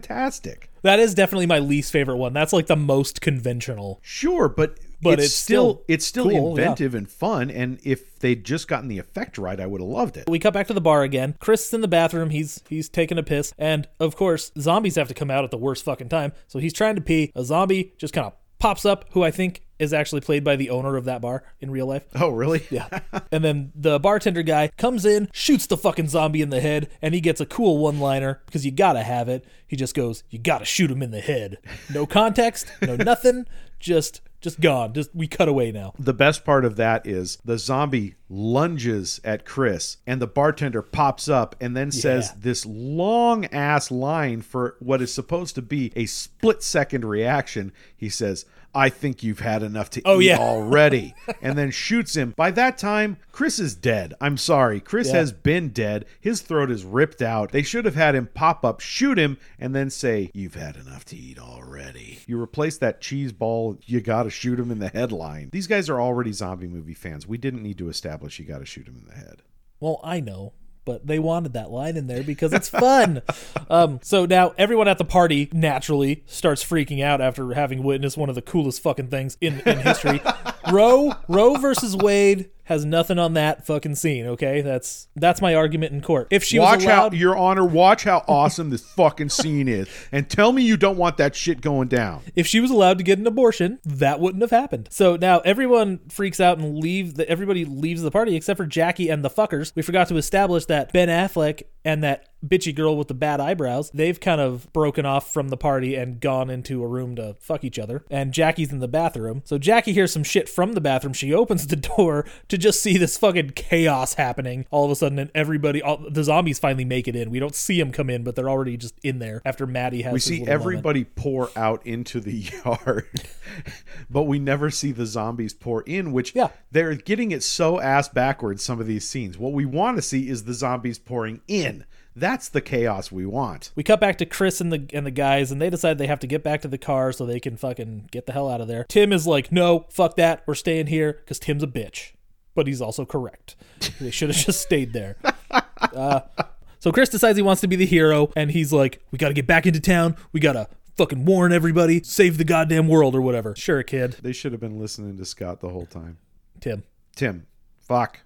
That is definitely my least favorite one. That's like the most conventional. Sure, but But it's, it's still, still it's still cool, yeah. inventive and fun. And if they'd just gotten the effect right, I would have loved it. We cut back to the bar again. Chris is in the bathroom. He's he's taking a piss, and of course, zombies have to come out at the worst fucking time. So he's trying to pee. A zombie just kind of pops up, who I think is actually played by the owner of that bar in real life. Oh, really? Yeah. and then the bartender guy comes in, shoots the fucking zombie in the head, and he gets a cool one liner because you gotta have it. He just goes, You gotta shoot him in the head. No context, no nothing, just just gone. Just we cut away now. The best part of that is the zombie lunges at Chris, and the bartender pops up and then says this long ass line for what is supposed to be a split second reaction. He says, I think you've had enough to Oh, eat yeah. already. and then shoots him. By that time, Chris is dead. I'm sorry. Chris Yeah. has been dead. His throat is ripped out. They should have had him pop up, shoot him, and then say, You've had enough to eat already. You replace that cheese ball, you gotta shoot him in the headline. These guys are already zombie movie fans. We didn't need to establish you gotta shoot him in the head. Well, I know, but they wanted that line in there because it's fun. um, so now everyone at the party naturally starts freaking out after having witnessed one of the coolest fucking things in, in history. Roe, Roe versus Wade has nothing on that fucking scene. Okay, that's that's my argument in court. If she watch was allowed, how, Your Honor, watch how awesome this fucking scene is. And tell me you don't want that shit going down. if she was allowed to get an abortion, that wouldn't have happened. So now everyone freaks out and leave. The, everybody leaves the party except for Jackie and the fuckers. We forgot to establish that Ben Affleck and that bitchy girl with the bad eyebrows, they've kind of broken off from the party and gone into a room to fuck each other. And Jackie's in the bathroom. So Jackie hears some shit from the bathroom. She opens the door to just see this fucking chaos happening all of a sudden, and everybody, all, the zombies finally make it in. We don't see them come in, but they're already just in there after Maddie has. we see little moment. everybody pour out into the yard but we never see the zombies pour in which Yeah. they're getting it so ass backwards some of these scenes what we want to see is the zombies pouring in that's the chaos we want We cut back to Chris and the and the guys, and they decide they have to get back to the car so they can fucking get the hell out of there. Tim is like, "No, fuck that. We're staying here because Tim's a bitch." But he's also correct. They should have just stayed there. Uh, so Chris decides he wants to be the hero, and he's like, "We got to get back into town. We gotta fucking warn everybody, save the goddamn world or whatever." Sure, kid. they should have been listening to scott the whole time Tim. tim fuck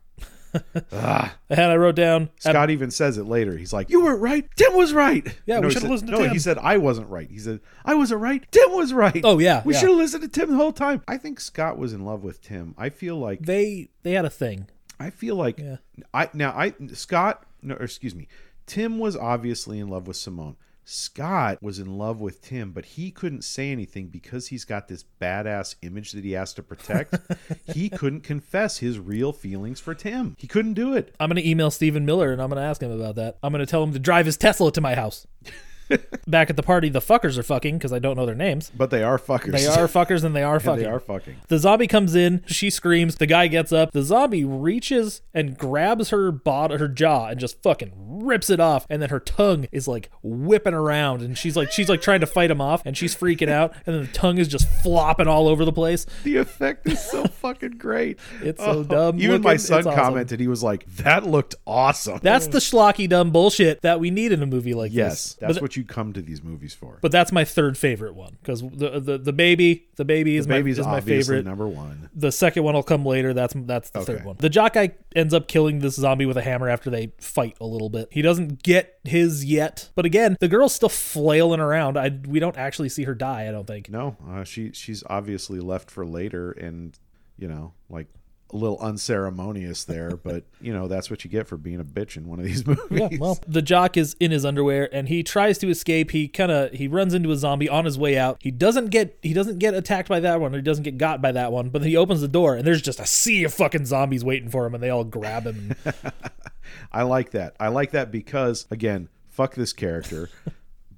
And I wrote down. Scott even says it later. He's like, "You weren't right. Tim was right." Yeah, we should've listened to Tim. No, Tim. he said I wasn't right. He said I wasn't right. Tim was right. Oh, yeah, we yeah. should have listened to Tim the whole time. I think Scott was in love with Tim. I feel like They they had a thing. I feel like Yeah. I now I Scott no excuse me. Tim was obviously in love with Simone. Scott was in love with Tim, but he couldn't say anything because he's got this badass image that he has to protect. he couldn't confess his real feelings for Tim. He couldn't do it. I'm going to email Stephen Miller and I'm going to ask him about that. I'm going to tell him to drive his Tesla to my house. Back at the party, the fuckers are fucking because I don't know their names. But they are fuckers. They are fuckers and they are fucking. they are fucking. The zombie comes in, she screams, the guy gets up, the zombie reaches and grabs her bot her jaw and just fucking rips it off, and then her tongue is like whipping around and she's like she's like trying to fight him off and she's freaking out, and then the tongue is just flopping all over the place. The effect is so fucking great. It's so oh, dumb Even my son it's awesome. commented, he was like, "That looked awesome." That's the schlocky dumb bullshit that we need in a movie like yes, this. Yes, that's but, what you come to these movies for. but that's my third favorite one because the, the the baby the baby is Baby's my is my favorite. number one. The second one will come later. That's that's the Okay. third one. The jock guy ends up killing this zombie with a hammer after they fight a little bit. He doesn't get his yet, but again, the girl's still flailing around. I we don't actually see her die. I don't think. No, uh, she she's obviously left for later, and you know, like a little unceremonious there. but you know, that's what you get for being a bitch in one of these movies. Yeah, well, the jock is in his underwear and he tries to escape. He kind of he runs into a zombie on his way out. He doesn't get he doesn't get attacked by that one or he doesn't get got by that one. But then he opens the door and there's just a sea of fucking zombies waiting for him and they all grab him. I like that. I like that because again, fuck this character,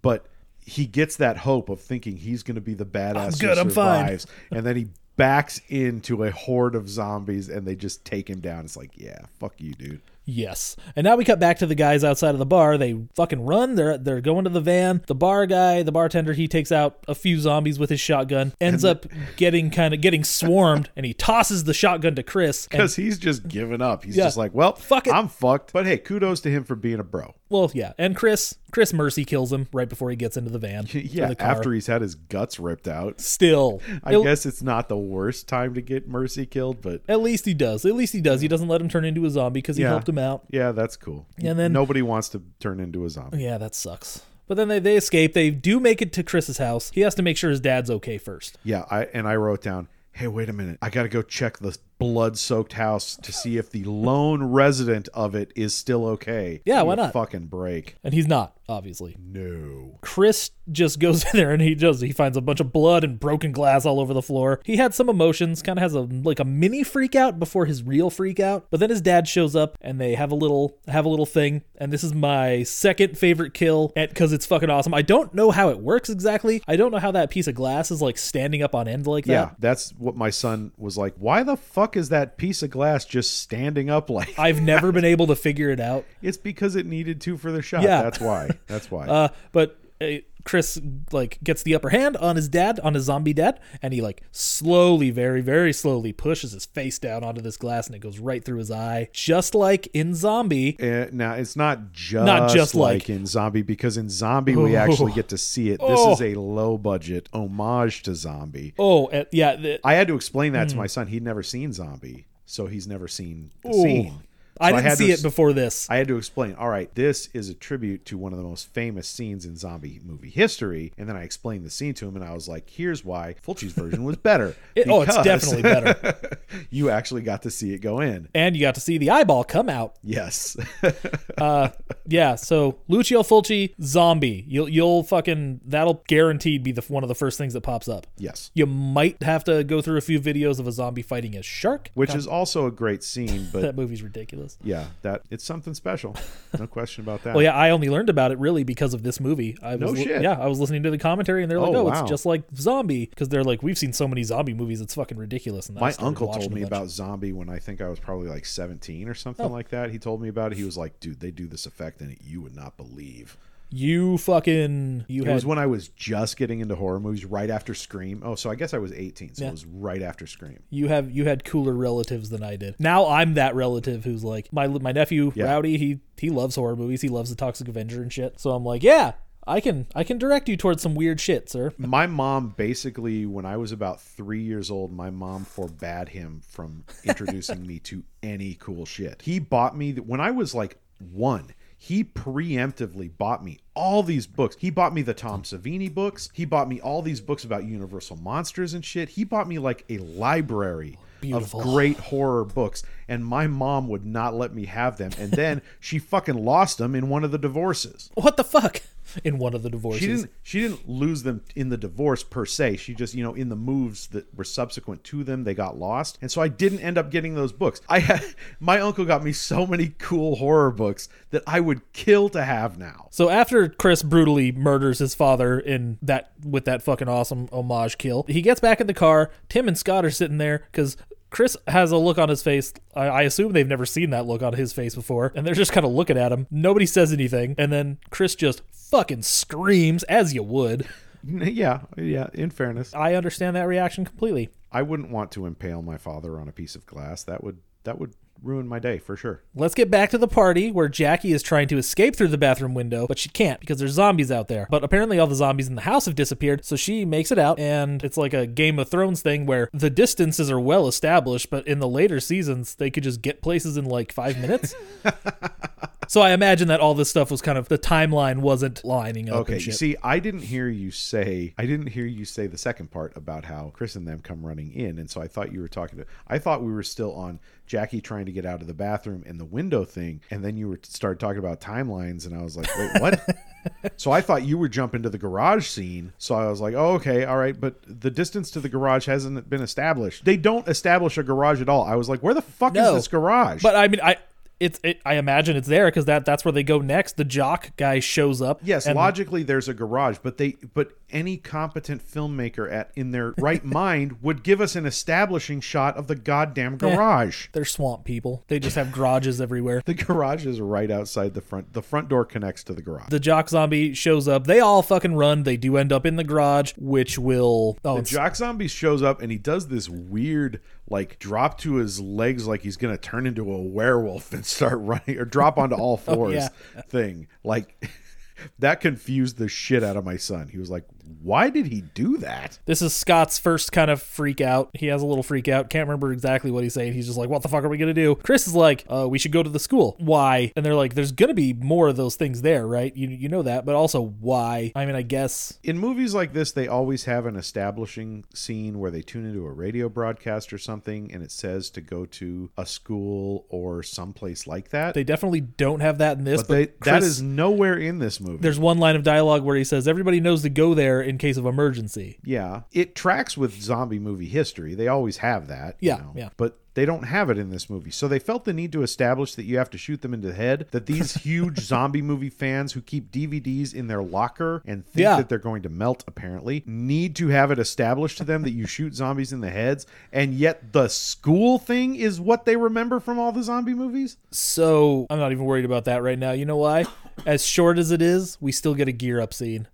but he gets that hope of thinking he's going to be the badass I'm good, who I'm fine. survives, and then he backs into a horde of zombies and they just take him down. It's like, yeah, fuck you, dude. Yes. And now we cut back to the guys outside of the bar. They fucking run. They're they're going to the van. The bar guy, the bartender, he takes out a few zombies with his shotgun. Ends up getting kind of getting swarmed, and he tosses the shotgun to Chris. Because he's just giving up. He's Yeah. just like, well, Fuck it. I'm fucked. But hey, kudos to him for being a bro. well, yeah. And Chris Chris Mercy kills him right before he gets into the van. Yeah, the after he's had his guts ripped out. still, I At- guess it's not the worst time to get Mercy killed, but At least he does. At least he does. He doesn't let him turn into a zombie because he Yeah. helped him out. yeah, that's cool. And then- nobody wants to turn into a zombie. Yeah, that sucks. But then they, they escape. They do make it to Chris's house. He has to make sure his dad's okay first. Yeah, I and I wrote down, "Hey, wait a minute. I got to go check the blood-soaked house to see if the lone resident of it is still okay." Yeah, why not? Fucking break. And he's not, obviously. No. Chris just goes in there and he just he finds a bunch of blood and broken glass all over the floor. He had some emotions, kind of has a like a mini freak out before his real freak out. But then his dad shows up and they have a little have a little thing. And this is my second favorite kill because it's fucking awesome. I don't know how it works exactly. I don't know how that piece of glass is like standing up on end like that. Yeah, that's what my son was like. Why the fuck is that piece of glass just standing up like? I've never been able to figure it out. It's because it needed to for the shot. Yeah. That's why. That's why. Uh, but Chris like gets the upper hand on his dad, on his zombie dad, and he like slowly, very, very slowly pushes his face down onto this glass, and it goes right through his eye, just like in Zombie. Uh, now it's not just, Not just like, like- in Zombie because in Zombie we actually get to see it. This Oh. is a low budget homage to Zombie. Oh, uh, yeah. The, I had to explain that to my son. He'd never seen Zombie, so he's never seen the Ooh. scene. I So didn't had see to it before this. I had to explain. All right, this is a tribute to one of the most famous scenes in zombie movie history, and then I explained the scene to him, and I was like, "Here's why Fulci's version was better." It- oh, it's definitely better. you actually got to see it go in. and you got to see the eyeball come out. Yes. Uh, yeah, so Lucio Fulci, zombie. You'll you'll fucking that'll guaranteed be the one of the first things that pops up. yes. You might have to go through a few videos of a zombie fighting a shark. Which is also a great scene, but That movie's ridiculous. Yeah, that it's something special. No question about that. Well, yeah, I only learned about it really because of this movie. I No was, li- shit. Yeah, I was listening to the commentary, and they're like, Oh, "Oh, wow. it's just like zombie," because they're like, "We've seen so many zombie movies, it's fucking ridiculous." And My uncle told me about Zombie when I think I was probably like 17 or something Oh. like that. He told me about it. He was like, dude, they do this effect and you would not believe. You. Fucking you It had was when I was just getting into horror movies right after Scream. Oh, so I guess I was 18. So Yeah. it was right after Scream. you have you had cooler relatives than I did. Now I'm that relative who's like my my nephew Yeah. Rowdy. He he loves horror movies. He loves the Toxic Avenger and shit. So I'm like, yeah, I can I can direct you towards some weird shit, sir. My mom basically, when I was about three years old, my mom forbade him from introducing me to any cool shit. He bought me, when I was like one, he preemptively bought me all these books. He bought me the Tom Savini books. He bought me all these books about Universal monsters and shit. He bought me like a library Beautiful. of great horror books, and my mom would not let me have them. And then she fucking lost them in one of the divorces. What the fuck? In one of the divorces. She didn't. She didn't lose them in the divorce per se. She just, you know, in the moves that were subsequent to them, they got lost, and so I didn't end up getting those books. I had my uncle got me so many cool horror books that I would kill to have now. So after Chris brutally murders his father in that with that fucking awesome homage kill, he gets back in the car. Tim and Scott are sitting there because Chris has a look on his face. I, I assume they've never seen that look on his face before, and they're just kind of looking at him. Nobody says anything, and then Chris just fucking screams as you would. Yeah, yeah. In fairness, I understand that reaction completely. I wouldn't want to impale my father on a piece of glass. That would that would ruin my day for sure. Let's get back to the party where Jackie is trying to escape through the bathroom window, but she can't because there's zombies out there. But apparently, all the zombies in the house have disappeared, so she makes it out, and it's like a Game of Thrones thing where the distances are well established, but in the later seasons, they could just get places in like five minutes. so I imagine that all this stuff was kind of the timeline wasn't lining up. Okay, you see, I didn't hear you say I didn't hear you say the second part about how Chris and them come running in, and so I thought you were talking to. I thought we were still on Jackie trying to get out of the bathroom and the window thing, and then you were started talking about timelines, and I was like, wait, what? so I thought you were jumping to the garage scene. So I was like, oh, okay, all right, but the distance to the garage hasn't been established. They don't establish a garage at all. I was like, where the fuck No. is this garage? But I mean, I. It's. It, I imagine it's there because that that's where they go next. The jock guy shows up. Yes, and logically there's a garage, but they but any competent filmmaker at in their right mind would give us an establishing shot of the goddamn eh, garage. They're swamp people. They just have garages everywhere. The garage is right outside the front. The front door connects to the garage. The jock zombie shows up. They all fucking run. They do end up in the garage, which will. Oh, The it's- jock zombie shows up and he does this weird like drop to his legs like he's gonna turn into a werewolf and start running or drop onto all oh, fours yeah. thing. Like that confused the shit out of my son. He was like, Why did he do that? this is Scott's first kind of freak out. He has a little freak out. Can't remember exactly what he's saying. He's just like, "What the fuck are we gonna do?" Chris is like, uh, "We should go to the school." Why? And they're like, "There's gonna be more of those things there, right? You you know that, but also why? I mean, I guess in movies like this, they always have an establishing scene where they tune into a radio broadcast or something, and it says to go to a school or someplace like that. they definitely don't have that in this. but But, they, Chris- is nowhere in this movie. There's one line of dialogue where he says, "Everybody knows to go there in case of emergency." yeah, it tracks with zombie movie history. They always have that. you Yeah, know, yeah. But they don't have it in this movie. So they felt the need to establish that you have to shoot them in the head. That these huge zombie movie fans who keep DVDs in their locker and think Yeah. that they're going to melt, apparently, need to have it established to them that you shoot zombies in the heads. And yet the school thing is what they remember from all the zombie movies? So I'm not even worried about that right now. You know why? As short as it is, we still get a gear up scene.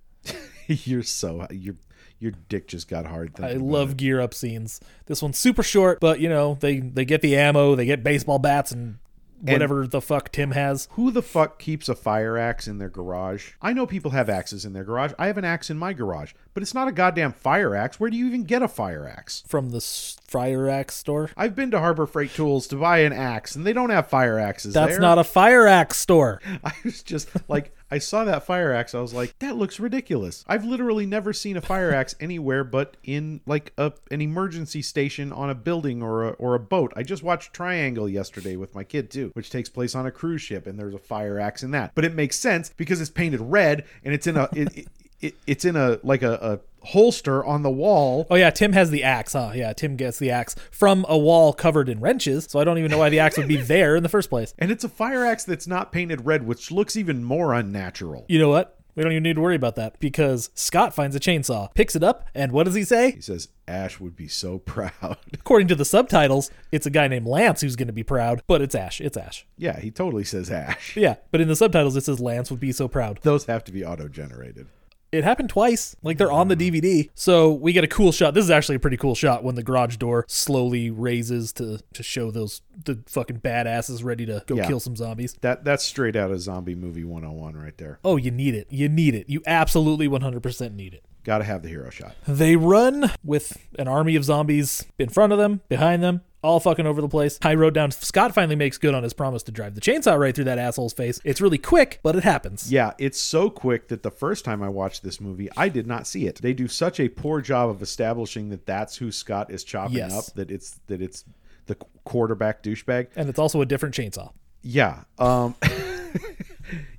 You're so your your dick just got hard. I love it. gear up scenes. This one's super short, but you know they they get the ammo, they get baseball bats and whatever the fuck Tim has Who the fuck keeps a fire axe in their garage? I know people have axes in their garage. I have an axe in my garage, but it's not a goddamn fire axe. Where do you even get a fire axe? from the Fire Axe store. I've been to Harbor Freight Tools to buy an axe, and they don't have fire axes That's there. not a fire axe store. I was just like, I saw that fire axe. I was like, that looks ridiculous. I've literally never seen a fire axe anywhere but in like a an emergency station on a building or a, or a boat. I just watched Triangle yesterday with my kid too, which takes place on a cruise ship, and there's a fire axe in that. But it makes sense because it's painted red and it's in a it, it, it, it's in a like a, a holster on the wall. Oh yeah, Tim has the axe, huh? Yeah, Tim gets the axe from a wall covered in wrenches, so I don't even know why the axe would be there in the first place. And it's a fire axe that's not painted red, which looks even more unnatural. You know what? We don't even need to worry about that because Scott finds a chainsaw, picks it up, and what does he say? He says, Ash would be so proud. According to the subtitles, it's a guy named Lance who's going to be proud, but it's Ash. It's Ash. yeah, he totally says Ash. Yeah, but in the subtitles, it says Lance would be so proud. Those have to be auto generated. It happened twice. Like they're on the mm-hmm. DVD. So we get a cool shot. This is actually a pretty cool shot when the garage door slowly raises to to show those the fucking badasses ready to go Yeah. kill some zombies. That That's straight out of Zombie Movie 101 right there. Oh, you need it. You need it. You absolutely 100% need it. Gotta have the hero shot. They run with an army of zombies in front of them, behind them, all fucking over the place. I wrote down Scott finally makes good on his promise to drive the chainsaw right through that asshole's face. It's really quick, but it happens. Yeah, it's so quick that the first time I watched this movie, I did not see it. They do such a poor job of establishing that that's who Scott is chopping Yes. up. That it's that it's the quarterback douchebag. And it's also a different chainsaw. Yeah. Um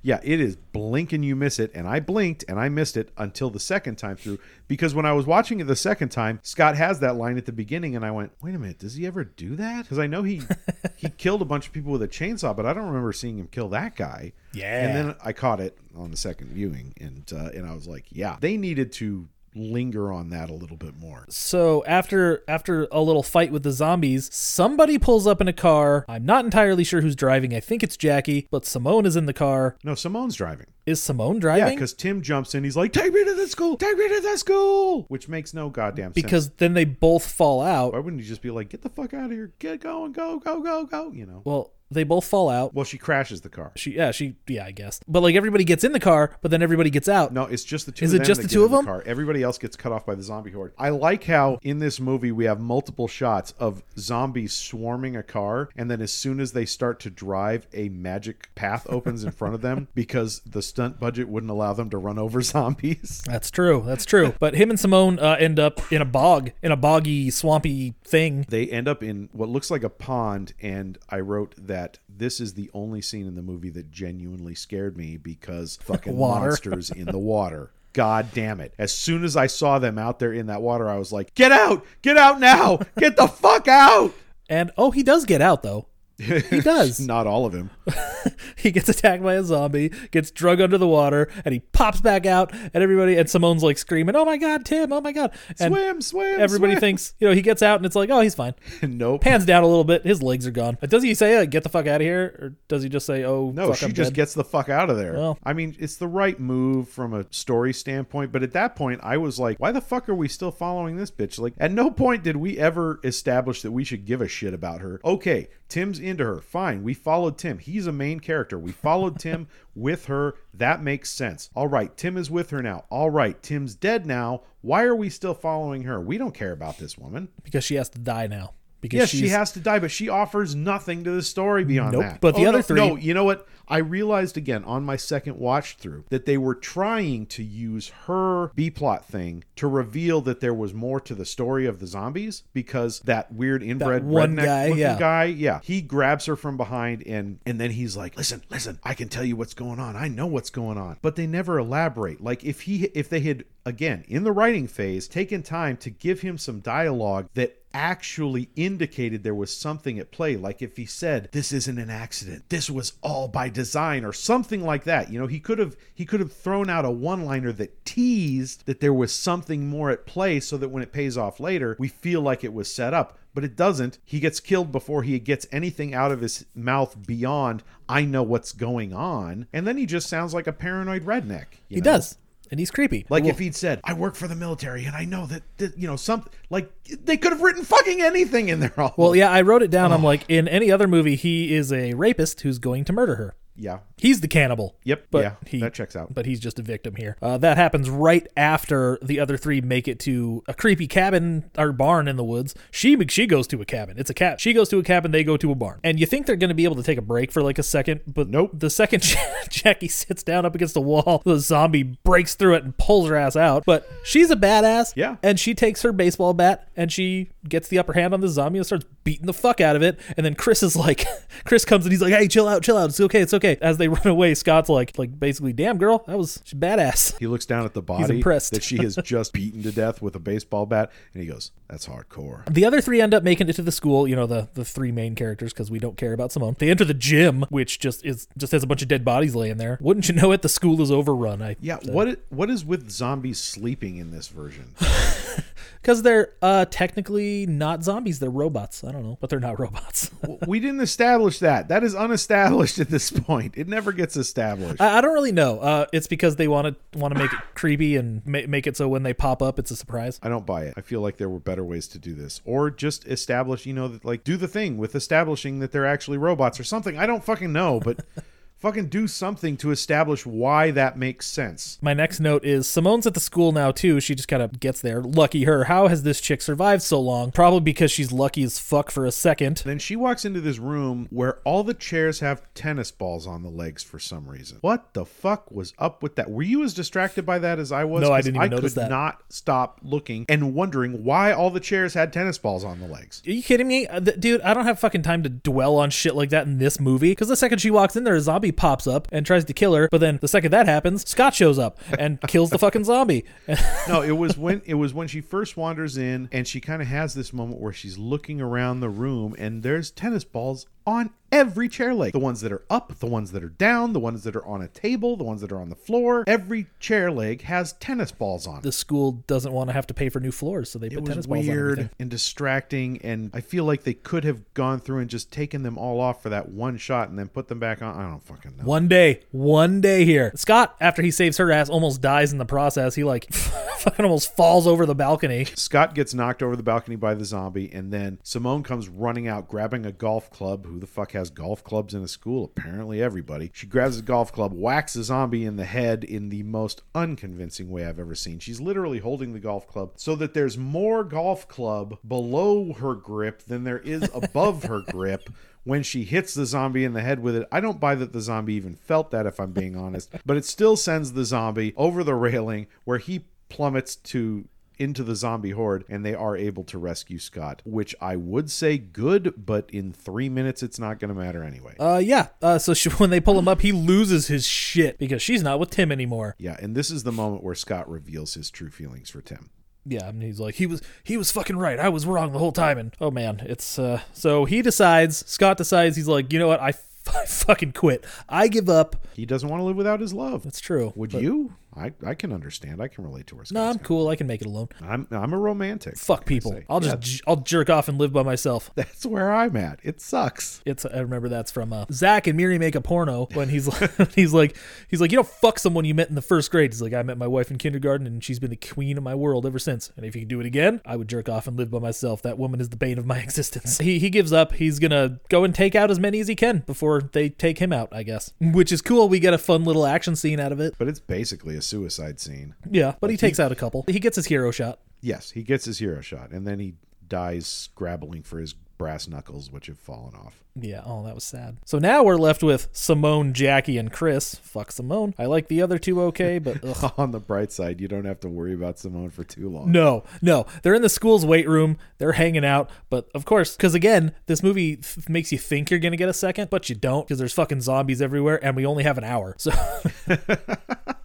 Yeah, it is blink and you miss it and I blinked and I missed it until the second time through because when I was watching it the second time, Scott has that line at the beginning and I went, "Wait a minute, does he ever do that?" Cuz I know he he killed a bunch of people with a chainsaw, but I don't remember seeing him kill that guy. Yeah. And then I caught it on the second viewing and uh, and I was like, "Yeah, they needed to linger on that a little bit more." So after after a little fight with the zombies, somebody pulls up in a car. I'm not entirely sure who's driving. I think it's Jackie, but Simone is in the car. No, Simone's driving. Is Simone driving? Yeah, because Tim jumps in. He's like, "Take me to the school! Take me to the school!" Which makes no goddamn sense. because then they both fall out. Why wouldn't you just be like, get the fuck out of here, get going, go, go, go, go? You know. Well, they both fall out. Well, she crashes the car. She yeah, she yeah, I guess. But like everybody gets in the car, but then everybody gets out. No, it's just the two. Is of it them just that the get two in of them? Car. Everybody else gets cut off by the zombie horde. I like how in this movie we have multiple shots of zombies swarming a car, and then as soon as they start to drive, a magic path opens in front of them because the stunt budget wouldn't allow them to run over zombies. That's true. That's true. But him and Simone uh, end up in a bog, in a boggy, swampy thing. They end up in what looks like a pond, and I wrote that this is the only scene in the movie that genuinely scared me because fucking Water. monsters in the water. God damn it. As soon as I saw them out there in that water, I was like, get out! Get out now! Get the fuck out! And oh, he does get out though. He does. Not all of him. he gets attacked by a zombie, gets drug under the water, and he pops back out, and everybody and Simone's like screaming, "Oh my god, Tim! Oh my god!" And swim, swim. everybody swim. thinks, you know, he gets out, and it's like, "Oh, he's fine." nope. Pans down a little bit, his legs are gone. But does he say, uh, "Get the fuck out of here," or does he just say, "Oh, No, fuck, she I'm just dead"? gets the fuck out of there. Well. I mean, it's the right move from a story standpoint, but at that point, I was like, why the fuck are we still following this bitch? Like, at no point did we ever establish that we should give a shit about her. Okay, Tim's into her. Fine. We followed Tim. He's a main character. We followed Tim with her. That makes sense. All right, Tim is with her now. All right, Tim's dead now. Why are we still following her? We don't care about this woman. because she has to die now. Because Yes, she has to die, but she offers nothing to the story beyond Nope. that. But the Oh, other no, three- No, you know what? I realized again on my second watch through that they were trying to use her B plot thing to reveal that there was more to the story of the zombies because that weird inbred one redneck guy, looking yeah. guy, yeah, he grabs her from behind and and then he's like, "Listen, listen, I can tell you what's going on. I know what's going on." But they never elaborate. Like if he if they had again in the writing phase taken time to give him some dialogue that actually indicated there was something at play like if he said this isn't an accident this was all by design or something like that you know he could have he could have thrown out a one liner that teased that there was something more at play so that when it pays off later we feel like it was set up but it doesn't he gets killed before he gets anything out of his mouth beyond i know what's going on and then he just sounds like a paranoid redneck he know? does, and he's creepy. Like Well, if he'd said, "I work for the military and I know that, that you know something," like they could have written fucking anything in there. All well, yeah, I wrote it down. Oh. I'm like, in any other movie, he is a rapist who's going to murder her. Yeah. He's the cannibal. Yep. But yeah. he- that checks out. But he's just a victim here. Uh, that happens right after the other three make it to a creepy cabin or barn in the woods. She she goes to a cabin. It's a cat. She goes to a cabin. They go to a barn. And you think they're going to be able to take a break for like a second, but Nope. The second Jackie sits down up against the wall, the zombie breaks through it and pulls her ass out. But she's a badass. Yeah. And she takes her baseball bat and she gets the upper hand on the zombie and starts beating the fuck out of it. And then Chris is like, Chris comes and he's like, "Hey, chill out, chill out. It's okay, it's okay." As they run away, Scott's like, like basically, "Damn girl, that was she's badass." he looks down at the body that she has just beaten to death with a baseball bat, and he goes, "That's hardcore." The other three end up making it to the school. You know, the the three main characters because we don't care about Simone. They enter the gym, which just is just has a bunch of dead bodies laying there. Wouldn't you know it? The school is overrun. I Yeah. What What is with zombies sleeping in this version? because they're uh technically not zombies. They're robots. I don't know, but they're not robots. we didn't establish that. That is unestablished at this point. It never gets established. I, I don't really know. Uh, it's because they want to want to make it creepy and ma- make it so when they pop up, it's a surprise. I don't buy it. I feel like there were better ways to do this, or just establish, you know, that like do the thing with establishing that they're actually robots or something. I don't fucking know, but fucking do something to establish why that makes sense. My next note is Simone's at the school now too. She just kind of gets there. Lucky her. How has this chick survived so long? Probably because she's lucky as fuck for a second. Then she walks into this room where all the chairs have tennis balls on the legs for some reason. What the fuck was up with that? Were you as distracted by that as I was? No, I didn't even I notice could that. not stop looking and wondering why all the chairs had tennis balls on the legs. Are you kidding me? Uh, dude, I don't have fucking time to dwell on shit like that in this movie. Because the second she walks in there, a zombie pops up and tries to kill her. But then the second that happens, Scott shows up and kills the fucking zombie. no, it was when it was when she first wanders in and she kind of has this moment where she's looking around the room and there's tennis balls on every chair leg. The ones that are up, the ones that are down, the ones that are on a table, the ones that are on the floor. Every chair leg has tennis balls on it. the school doesn't want to have to pay for new floors, so they It put tennis balls on weird everything. and distracting, and I feel like they could have gone through and just taken them all off for that one shot and then put them back on. I don't fucking know. One day, one day here. Scott, after he saves her ass, almost dies in the process. He like fucking almost falls over the balcony. Scott gets knocked over the balcony by the zombie, and then Simone comes running out, grabbing a golf club. Who the fuck has golf clubs in a school? Apparently, everybody. She grabs a golf club, whacks a zombie in the head in the most unconvincing way I've ever seen. She's literally holding the golf club so that there's more golf club below her grip than there is above her grip. When she hits the zombie in the head with it, I don't buy that the zombie even felt that, if I'm being honest. But it still sends the zombie over the railing where he plummets to into the zombie horde and they are able to rescue Scott, which I would say good, but in three minutes it's not going to matter anyway. Uh, yeah. Uh, so she, when they pull him up, he loses his shit because she's not with Tim anymore. yeah, and this is the moment where Scott reveals his true feelings for Tim. Yeah, and he's like, he was he was fucking right. I was wrong the whole time. And oh man, it's uh. So he decides. Scott decides. He's like, you know what? I, f- I fucking quit. I give up. He doesn't want to live without his love. That's true. Would you? I, I can understand. I can relate to her. No, I'm cool. I can make it alone. I'm I'm a romantic. Fuck can people. I'll just Yeah, j- I'll jerk off and live by myself. that's where I'm at. It sucks. It's I remember that's from uh, Zack and Miri make a porno when he's like he's like he's like you don't fuck someone you met in the first grade. He's like I met my wife in kindergarten and she's been the queen of my world ever since. And if you could do it again, I would jerk off and live by myself. That woman is the bane of my existence. He he gives up. He's gonna go and take out as many as he can before they take him out. I guess, which is cool. We get a fun little action scene out of it. But it's basically a suicide scene. Yeah, but he takes out a couple. He gets his hero shot. Yes, he gets his hero shot, and then he dies scrabbling for his brass knuckles, which have fallen off. Yeah, oh, that was sad. So now we're left with Simone, Jackie, and Chris. Fuck Simone. I like the other two okay, but. On the bright side, you don't have to worry about Simone for too long. No, no. They're in the school's weight room. They're hanging out. But of course, because again, this movie th- makes you think you're going to get a second, but you don't because there's fucking zombies everywhere and we only have an hour. So.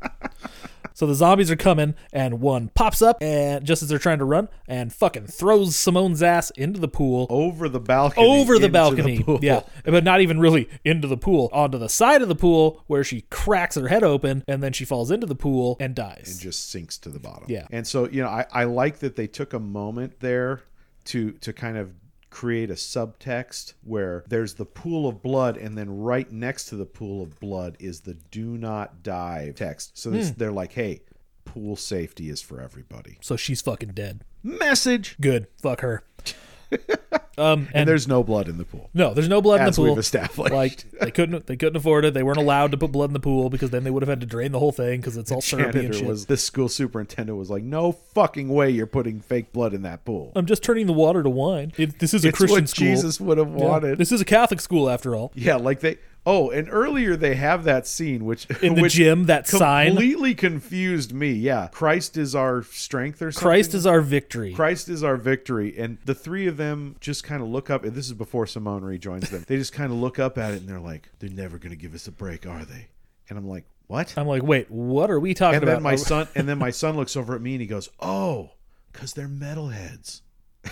So the zombies are coming, and one pops up, and just as they're trying to run, and fucking throws Simone's ass into the pool. Over the balcony. over the balcony. pool. yeah, but not even really into the pool. Onto the side of the pool where she cracks her head open and then she falls into the pool and dies. And just sinks to the bottom. Yeah. And so, you know, I, I like that they took a moment there to to kind of create a subtext where there's the pool of blood and then right next to the pool of blood is the do not dive text. So this, hmm. they're like, hey, pool safety is for everybody. so she's fucking dead. Message. Good. Fuck her. Um, and, and, there's no blood in the pool. no, there's no blood in the pool. we've established. Like they couldn't, they couldn't afford it. They weren't allowed to put blood in the pool because then they would have had to drain the whole thing because it's all syrupy and shit. was the school superintendent was like, "No fucking way you're putting fake blood in that pool." I'm just turning the water to wine. It, this is a it's Christian what school. Jesus would have Yeah. wanted. This is a Catholic school after all. Yeah, like they. Oh, and earlier they have that scene which In the which gym, that sign. completely confused me. Yeah, Christ is our strength or something. Christ is our victory. Christ is our victory. And the three of them just kind of look up, and this is before Simone rejoins them. They just kind of look up at it and they're like, they're never going to give us a break, are they? And I'm like, what? I'm like, wait, what are we talking And about? then my son, and then my son looks over at me and he goes, oh, because they're metalheads.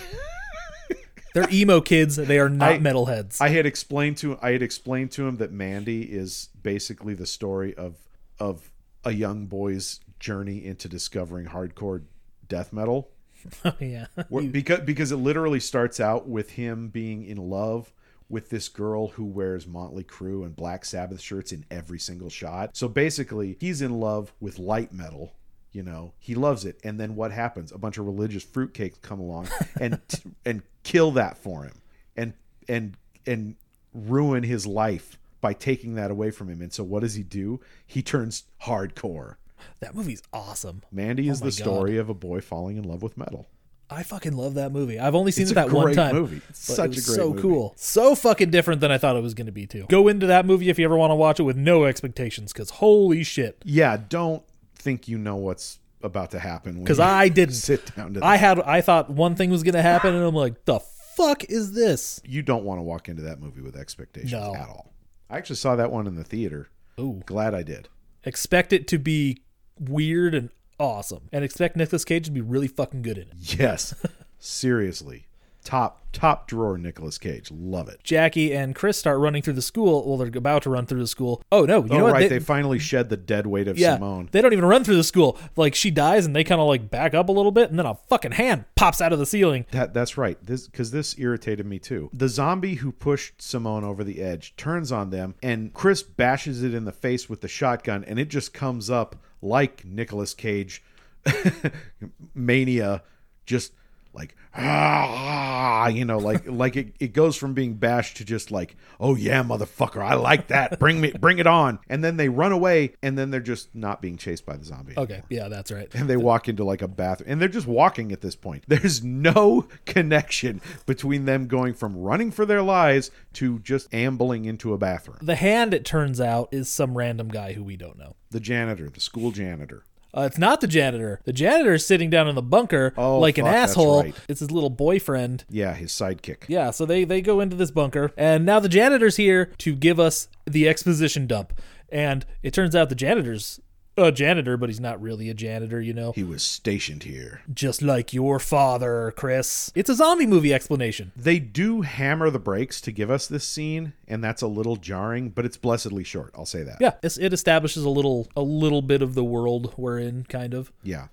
They're emo kids. They are not I- metalheads. I had explained to I had explained to him that Mandy is basically the story of of a young boy's journey into discovering hardcore death metal. Oh yeah. Because because it literally starts out with him being in love with this girl who wears Motley Crue and Black Sabbath shirts in every single shot. So basically, he's in love with light metal. You know, he loves it. And then what happens? A bunch of religious fruitcakes come along and and kill that for him, and and and ruin his life by taking that away from him. And so what does he do? He turns hardcore. That movie's awesome. Mandy oh is Oh my the story of a boy falling in love with metal. I fucking love that movie. I've only seen It's it that one time. movie. It's such it a great so movie. cool. So fucking different than I thought it was going to be too. Go into that movie if you ever want to watch it with no expectations cuz holy shit. yeah, don't think you know what's about to happen Cuz I didn't. sit down to that. I had I thought one thing was going to happen and I'm like, "The fuck is this?" you don't want to walk into that movie with expectations No. at all. I actually saw that one in the theater. Ooh. Glad I did. Expect it to be weird and awesome and expect Nicolas Cage to be really fucking good in it. Yes. Seriously. Top top drawer Nicolas Cage. Love it. Jackie and Chris start running through the school. Well, they're about to run through the school. Oh no! You oh know what? right, They- they, finally shed the dead weight of yeah, Simone. they don't even run through the school. Like she dies, and they kind of like back up a little bit, and then a fucking hand pops out of the ceiling. That that's right. This because this irritated me too. The zombie who pushed Simone over the edge turns on them, and Chris bashes it in the face with the shotgun, and it just comes up like Nicolas Cage mania, just like ah, you know, like like it, it goes from being bashed to just like oh yeah, motherfucker, I like that. Bring me, bring it on. And then they run away, and then they're just not being chased by the zombie. Okay, yeah, that's right. and they walk into like a bathroom and they're just walking at this point there's no connection between them going from running for their lives to just ambling into a bathroom The hand, it turns out, is some random guy who we don't know. the janitor the school janitor Uh, it's not the janitor. The janitor is sitting down in the bunker Oh, like an fuck, that's asshole. right. It's his little boyfriend. yeah his sidekick Yeah, so they they go into this bunker, and now the janitor's here to give us the exposition dump. And it turns out the janitor's a janitor, but he's not really a janitor, you know. he was stationed here Just like your father, Chris. It's a zombie movie explanation. they do hammer the brakes to give us this scene and that's a little jarring but it's blessedly short i'll say that Yeah, it establishes a little a little bit of the world we're in, kind of. yeah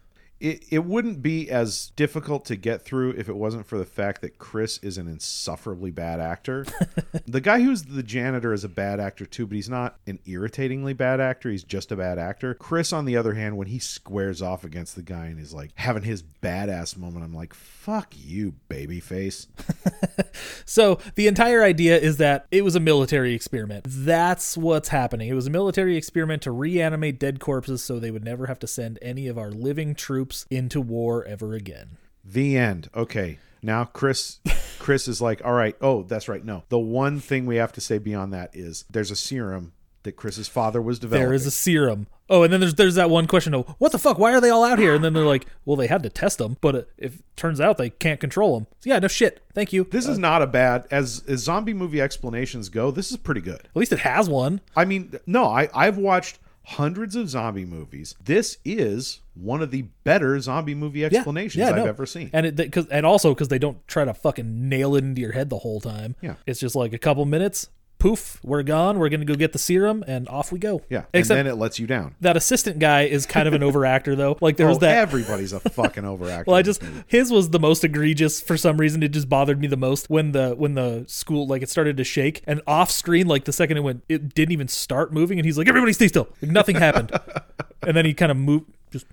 it, it wouldn't be as difficult to get through if it wasn't for the fact that Chris is an insufferably bad actor. the guy who's the janitor is a bad actor too, but he's not an irritatingly bad actor. He's just a bad actor. Chris, on the other hand, when he squares off against the guy and is like having his badass moment, I'm like, fuck you, babyface. So the entire idea is that it was a military experiment. That's what's happening. It was a military experiment to reanimate dead corpses so they would never have to send any of our living troops into war ever again. The end. Okay. Now Chris Chris is like, all right, oh, that's right. No. The one thing we have to say beyond that is there's a serum that Chris's father was developing. There is a serum. Oh, and then there's there's that one question of what the fuck? Why are they all out here? And then they're like, well, they had to test them, but uh, it, if turns out they can't control them. so yeah, no shit. Thank you. This is uh, not a bad as as zombie movie explanations go. This is pretty good. At least it has one. I mean, no, I I've watched hundreds of zombie movies. This is one of the better zombie movie Yeah, explanations yeah, I've no. ever seen. And it because and also because they don't try to fucking nail it into your head the whole time. Yeah. it's just like a couple minutes. Poof, we're gone. We're gonna go get the serum, and off we go. yeah, and then it lets you down. that assistant guy is kind of an overactor though. Like there was oh, that. everybody's a fucking overactor. well, I just his was the most egregious for some reason. It just bothered me the most when the when the school like it started to shake and off screen like the second it went it didn't even start moving and he's like everybody stay still like nothing happened and then he kind of moved just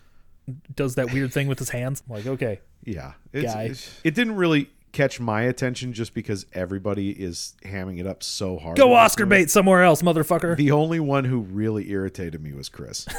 does that weird thing with his hands I'm like okay yeah, it's, guy. it's- it didn't really catch my attention just because everybody is hamming it up so hard. Go Oscar bait somewhere else, motherfucker. The only one who really irritated me was Chris.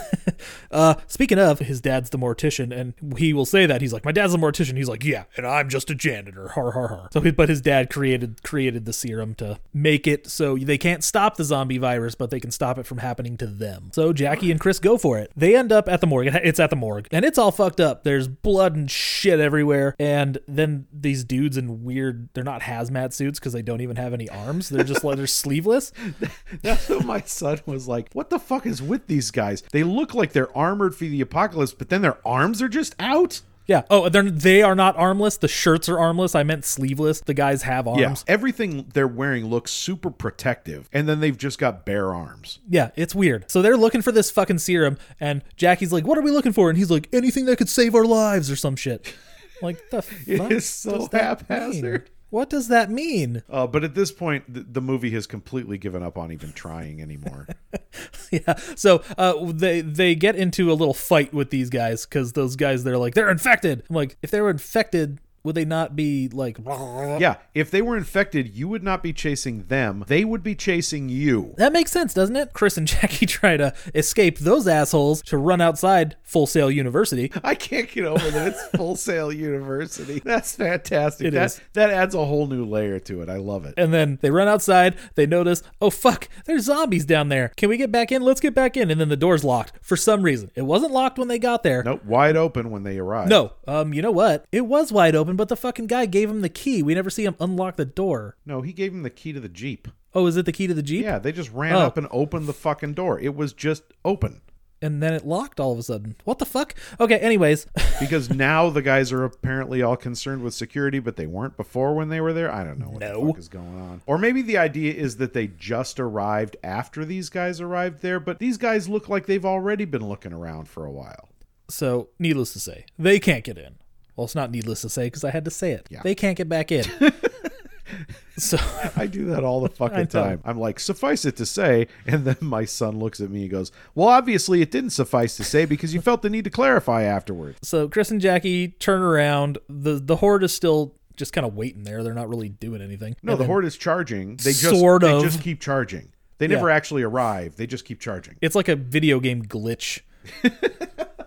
Uh, speaking of, his dad's the mortician, and he will say that he's like, my dad's a mortician. He's like, yeah, and I'm just a janitor. Har har har. So, but his dad created created the serum to make it so they can't stop the zombie virus, but they can stop it from happening to them. So Jackie and Chris go for it. They end up at the morgue. It's at the morgue, and it's all fucked up. There's blood and shit everywhere, and then these dudes in weird. They're not hazmat suits because they don't even have any arms. They're just like they're sleeveless. That's what my son was like. What the fuck is with these guys? They look like they're armored for the apocalypse, but then their arms are just out. Yeah. Oh, they're they are not armless. The shirts are armless. I meant sleeveless. The guys have arms. Yeah, everything they're wearing looks super protective, and then they've just got bare arms. Yeah, it's weird. So they're looking for this fucking serum, and Jackie's like, "What are we looking for?" And he's like, "Anything that could save our lives or some shit." Like the It fuck is so haphazard. What does that mean? Uh, but at this point, the, the movie has completely given up on even trying anymore. yeah. So uh, they they get into a little fight with these guys because those guys they're like they're infected. I'm like, if they were infected, would they not be like? yeah, if they were infected, you would not be chasing them; they would be chasing you. That makes sense, doesn't it? Chris and Jackie try to escape those assholes to run outside Full Sail University. I can't get over that it's Full Sail University. That's fantastic. It that is. that adds a whole new layer to it. I love it. And then they run outside. They notice, oh fuck, there's zombies down there. Can we get back in? Let's get back in. And then the door's locked for some reason. It wasn't locked when they got there. Nope, wide open when they arrived No, um, you know what? It was wide open, but the fucking guy gave him the key. We never see him unlock the door. no, he gave him the key to the jeep. Oh, is it the key to the jeep? Yeah, they just ran Oh. up and opened the fucking door. It was just open. And then it locked all of a sudden. What the fuck? Okay, anyways. because now the guys are apparently all concerned with security, but they weren't before when they were there. I don't know what No. the fuck is going on. Or maybe the idea is that they just arrived after these guys arrived there, but these guys look like they've already been looking around for a while. so, needless to say, they can't get in. Well, it's not needless to say because I had to say it. Yeah. They can't get back in. so, I do that all the fucking time. I'm like, suffice it to say, and then my son looks at me and goes, "Well, obviously it didn't suffice to say because you felt the need to clarify afterwards." so Chris and Jackie turn around. The the horde is still just kind of waiting there. They're not really doing anything. No, And the horde is charging. They just Sort they of. just keep charging. They never Yeah. actually arrive. They just keep charging. It's like a video game glitch.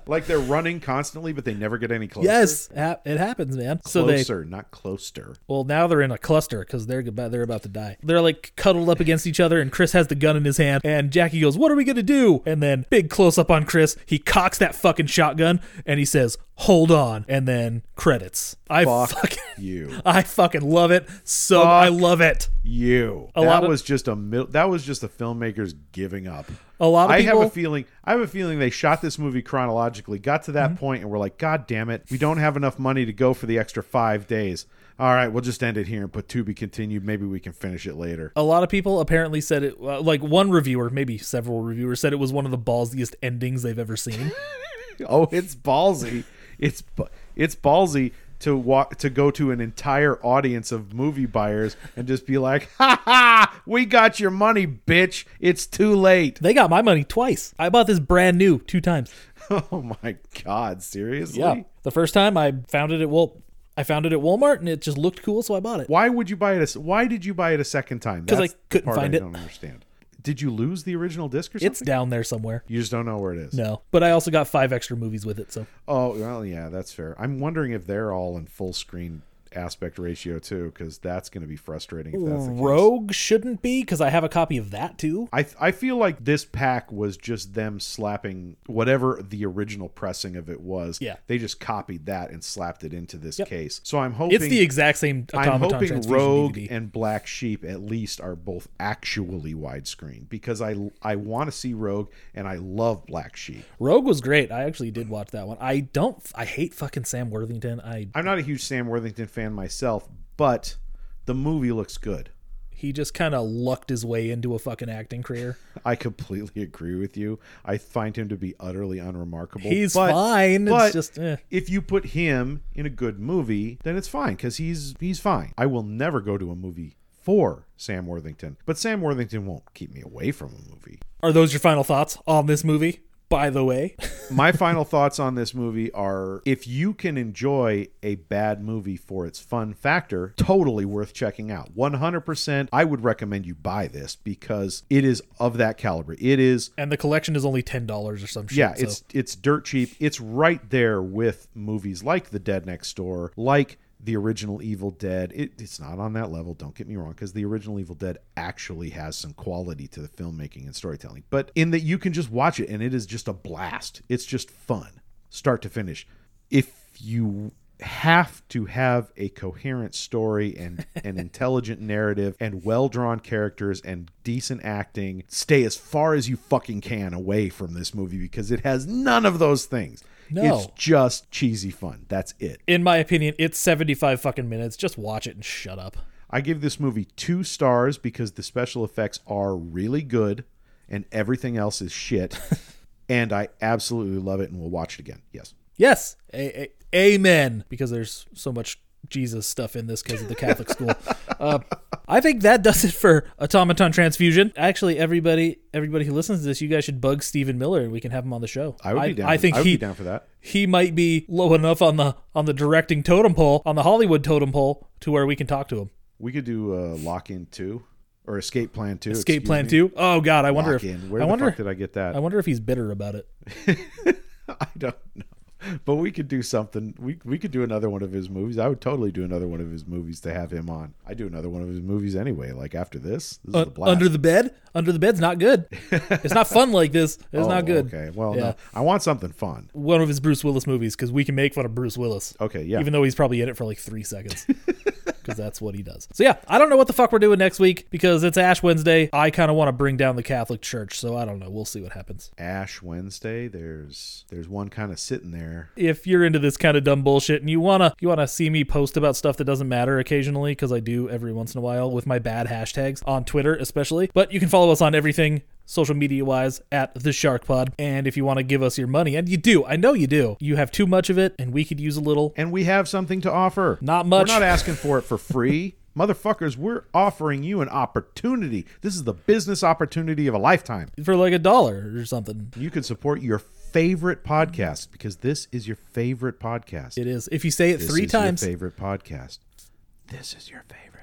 Like they're running constantly, but they never get any closer. Yes, ha- it happens, man. So they closer, not closer. well now they're in a cluster because they're about they're about to die. They're like cuddled up against each other, and Chris has the gun in his hand, and Jackie goes, "What are we gonna do?" And then big close up on Chris. He cocks that fucking shotgun, and he says, "Hold on," and then credits. I Fuck fucking you, I fucking love it. So I love it. you. A that lot of- was just a mil- that was just the filmmakers giving up. A lot of I people. have a feeling. I have a feeling they shot this movie chronologically, got to Mm-hmm. that point, and were like, "God damn it, we don't have enough money to go for the extra five days. All right, we'll just end it here and put to be continued. Maybe we can finish it later." a lot of people apparently said it uh, like one reviewer maybe several reviewers said it was one of the ballsiest endings they've ever seen Oh, it's ballsy. It's it's ballsy to walk to go to an entire audience of movie buyers and just be like, "Ha ha! We got your money, bitch. It's too late." they got my money twice i bought this brand new two times Oh my god, seriously? Yeah. The first time i found it at well i found it at walmart and it just looked cool so i bought it Why would you buy it? A, why did you buy it a second time? 'Cause I couldn't part find I it. Don't understand. Did you lose the original disc or something? it's down there somewhere you just don't know where it is. no but i also got five extra movies with it so Oh well, yeah, that's fair. I'm wondering if they're all in full screen aspect ratio too, because that's going to be frustrating. If that's the case. rogue shouldn't be because i have a copy of that too I I feel like this pack was just them slapping whatever the original pressing of it was. Yeah. they just copied that and slapped it into this Yep. case. So I'm hoping it's the exact same I'm hoping Rogue DVD. and Black Sheep at least are both actually widescreen because I I want to see Rogue and I love Black Sheep. rogue was great i actually did watch that one i don't i hate fucking sam worthington i I'm not a huge Sam Worthington fan myself, but the movie looks good. he just kind of lucked his way into a fucking acting career I completely agree with you. I find him to be utterly unremarkable. He's but- fine. but it's just eh. if you put him in a good movie, then it's fine because he's he's fine. I will never go to a movie for Sam Worthington, but Sam Worthington won't keep me away from a movie. Are those your final thoughts on this movie? By the way, my final thoughts on this movie are if you can enjoy a bad movie for its fun factor, totally worth checking out. 100%, I would recommend you buy this because it is of that caliber. It is And the collection is only ten dollars or some shit. yeah, so- it's it's dirt cheap. It's right there with movies like The Dead Next Door, like the original Evil Dead. It, it's not on that level, don't get me wrong, because the original Evil Dead actually has some quality to the filmmaking and storytelling. But in that you can just watch it and it is just a blast. It's just fun, start to finish. If you have to have a coherent story and an intelligent narrative and well-drawn characters and decent acting stay as far as you fucking can away from this movie because it has none of those things No. it's just cheesy fun that's it in my opinion, it's seventy five fucking minutes. Just watch it and shut up. i give this movie two stars because the special effects are really good and everything else is shit and i absolutely love it and we'll watch it again yes Yes, a- a- amen. Because there's so much Jesus stuff in this because of the Catholic school. Uh, I think that does it for Automaton Transfusion. Actually, everybody, everybody who listens to this, you guys should bug Steven Miller and we can have him on the show. i would be down I think I he be down for that he might be low enough on the on the directing totem pole on the Hollywood totem pole to where we can talk to him. we could do uh, lock in 2 or escape plan 2 Escape Plan me. Two. Oh God, I wonder Lock if in. Where I the wonder fuck did I get that? I wonder if he's bitter about it. I don't know. But we could do something. We we could do another one of his movies. I would totally do another one of his movies to have him on. I do another one of his movies anyway. Like after this, this is Uh, under the bed. Under the bed's not good. It's not fun like this. It's Oh, not good. Okay. Well, Yeah. no, I want something fun. One of his Bruce Willis movies because we can make fun of Bruce Willis. Okay. Yeah. Even though he's probably in it for like three seconds. Because that's what he does. So yeah, I don't know what the fuck we're doing next week because it's Ash Wednesday. I kind of want to bring down the Catholic Church, so I don't know. We'll see what happens. Ash Wednesday. There's there's one kind of sitting there. If you're into this kind of dumb bullshit and you wanna you wanna see me post about stuff that doesn't matter occasionally, because I do every once in a while with my bad hashtags on Twitter especially. But you can follow us on everything social media wise at the Shark Pod. And if you want to give us your money, and you do, I know you do, you have too much of it, and we could use a little. And we have something to offer. Not much. We're not asking for it for free. Motherfuckers, we're offering you an opportunity. This is the business opportunity of a lifetime. for like a dollar or something. You can support your favorite podcast because this is your favorite podcast. It is. If you say it This three is your times, favorite podcast. This is your favorite.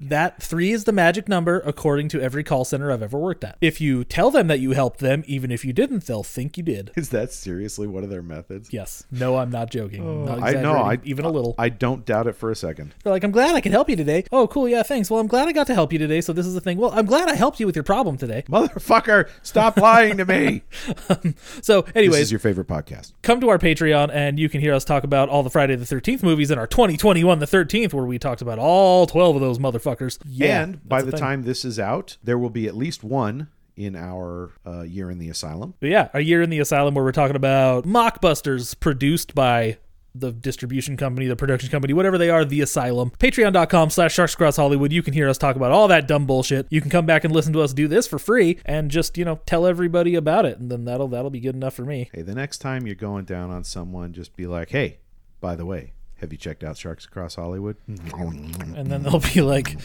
That three is the magic number according to every call center I've ever worked at. If you tell them that you helped them, even if you didn't, they'll think you did. Is that seriously one of their methods? Yes. No, I'm not joking. I'm not Oh, I know. I even a little. I don't doubt it for a second. They're like, I'm glad I could help you today. Oh, cool. Yeah, thanks. Well, I'm glad I got to help you today. So this is the thing. Well, I'm glad I helped you with your problem today. Motherfucker, stop lying to me. Um, so, anyways, this is your favorite podcast. come to our Patreon and you can hear us talk about all the Friday the 13th movies in our 2021 the 13th, where we talked about all 12 of those motherfuckers. Yeah. and by the time this is out, there will be at least one in our uh, year in the asylum. But yeah, a year in the asylum where we're talking about mockbusters produced by the distribution company, the production company, whatever they are, the asylum. Patreon.com slash Sharks Across Hollywood. You can hear us talk about all that dumb bullshit. You can come back and listen to us do this for free and just, you know, tell everybody about it. And then that'll that'll be good enough for me. Hey, the next time you're going down on someone, just be like, "Hey, by the way, have you checked out Sharks Across Hollywood?" And then they'll be like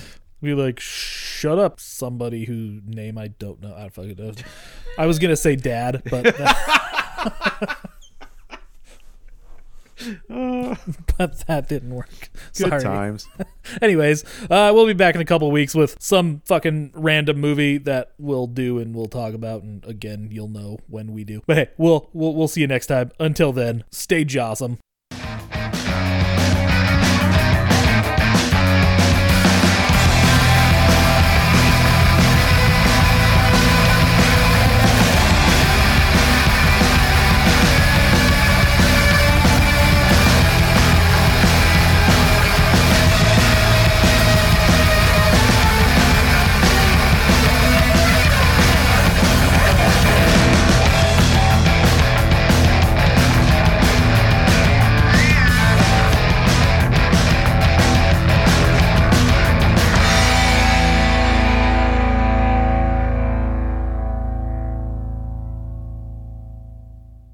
be like, shut up, somebody who name I don't know. I don't fucking know. I was gonna say dad, but that, but that didn't work. Good Sorry. times. Anyways, uh, we'll be back in a couple weeks with some fucking random movie that we'll do and we'll talk about. And again, you'll know when we do. But hey, we'll we'll, we'll see you next time. Until then, stay jawsome.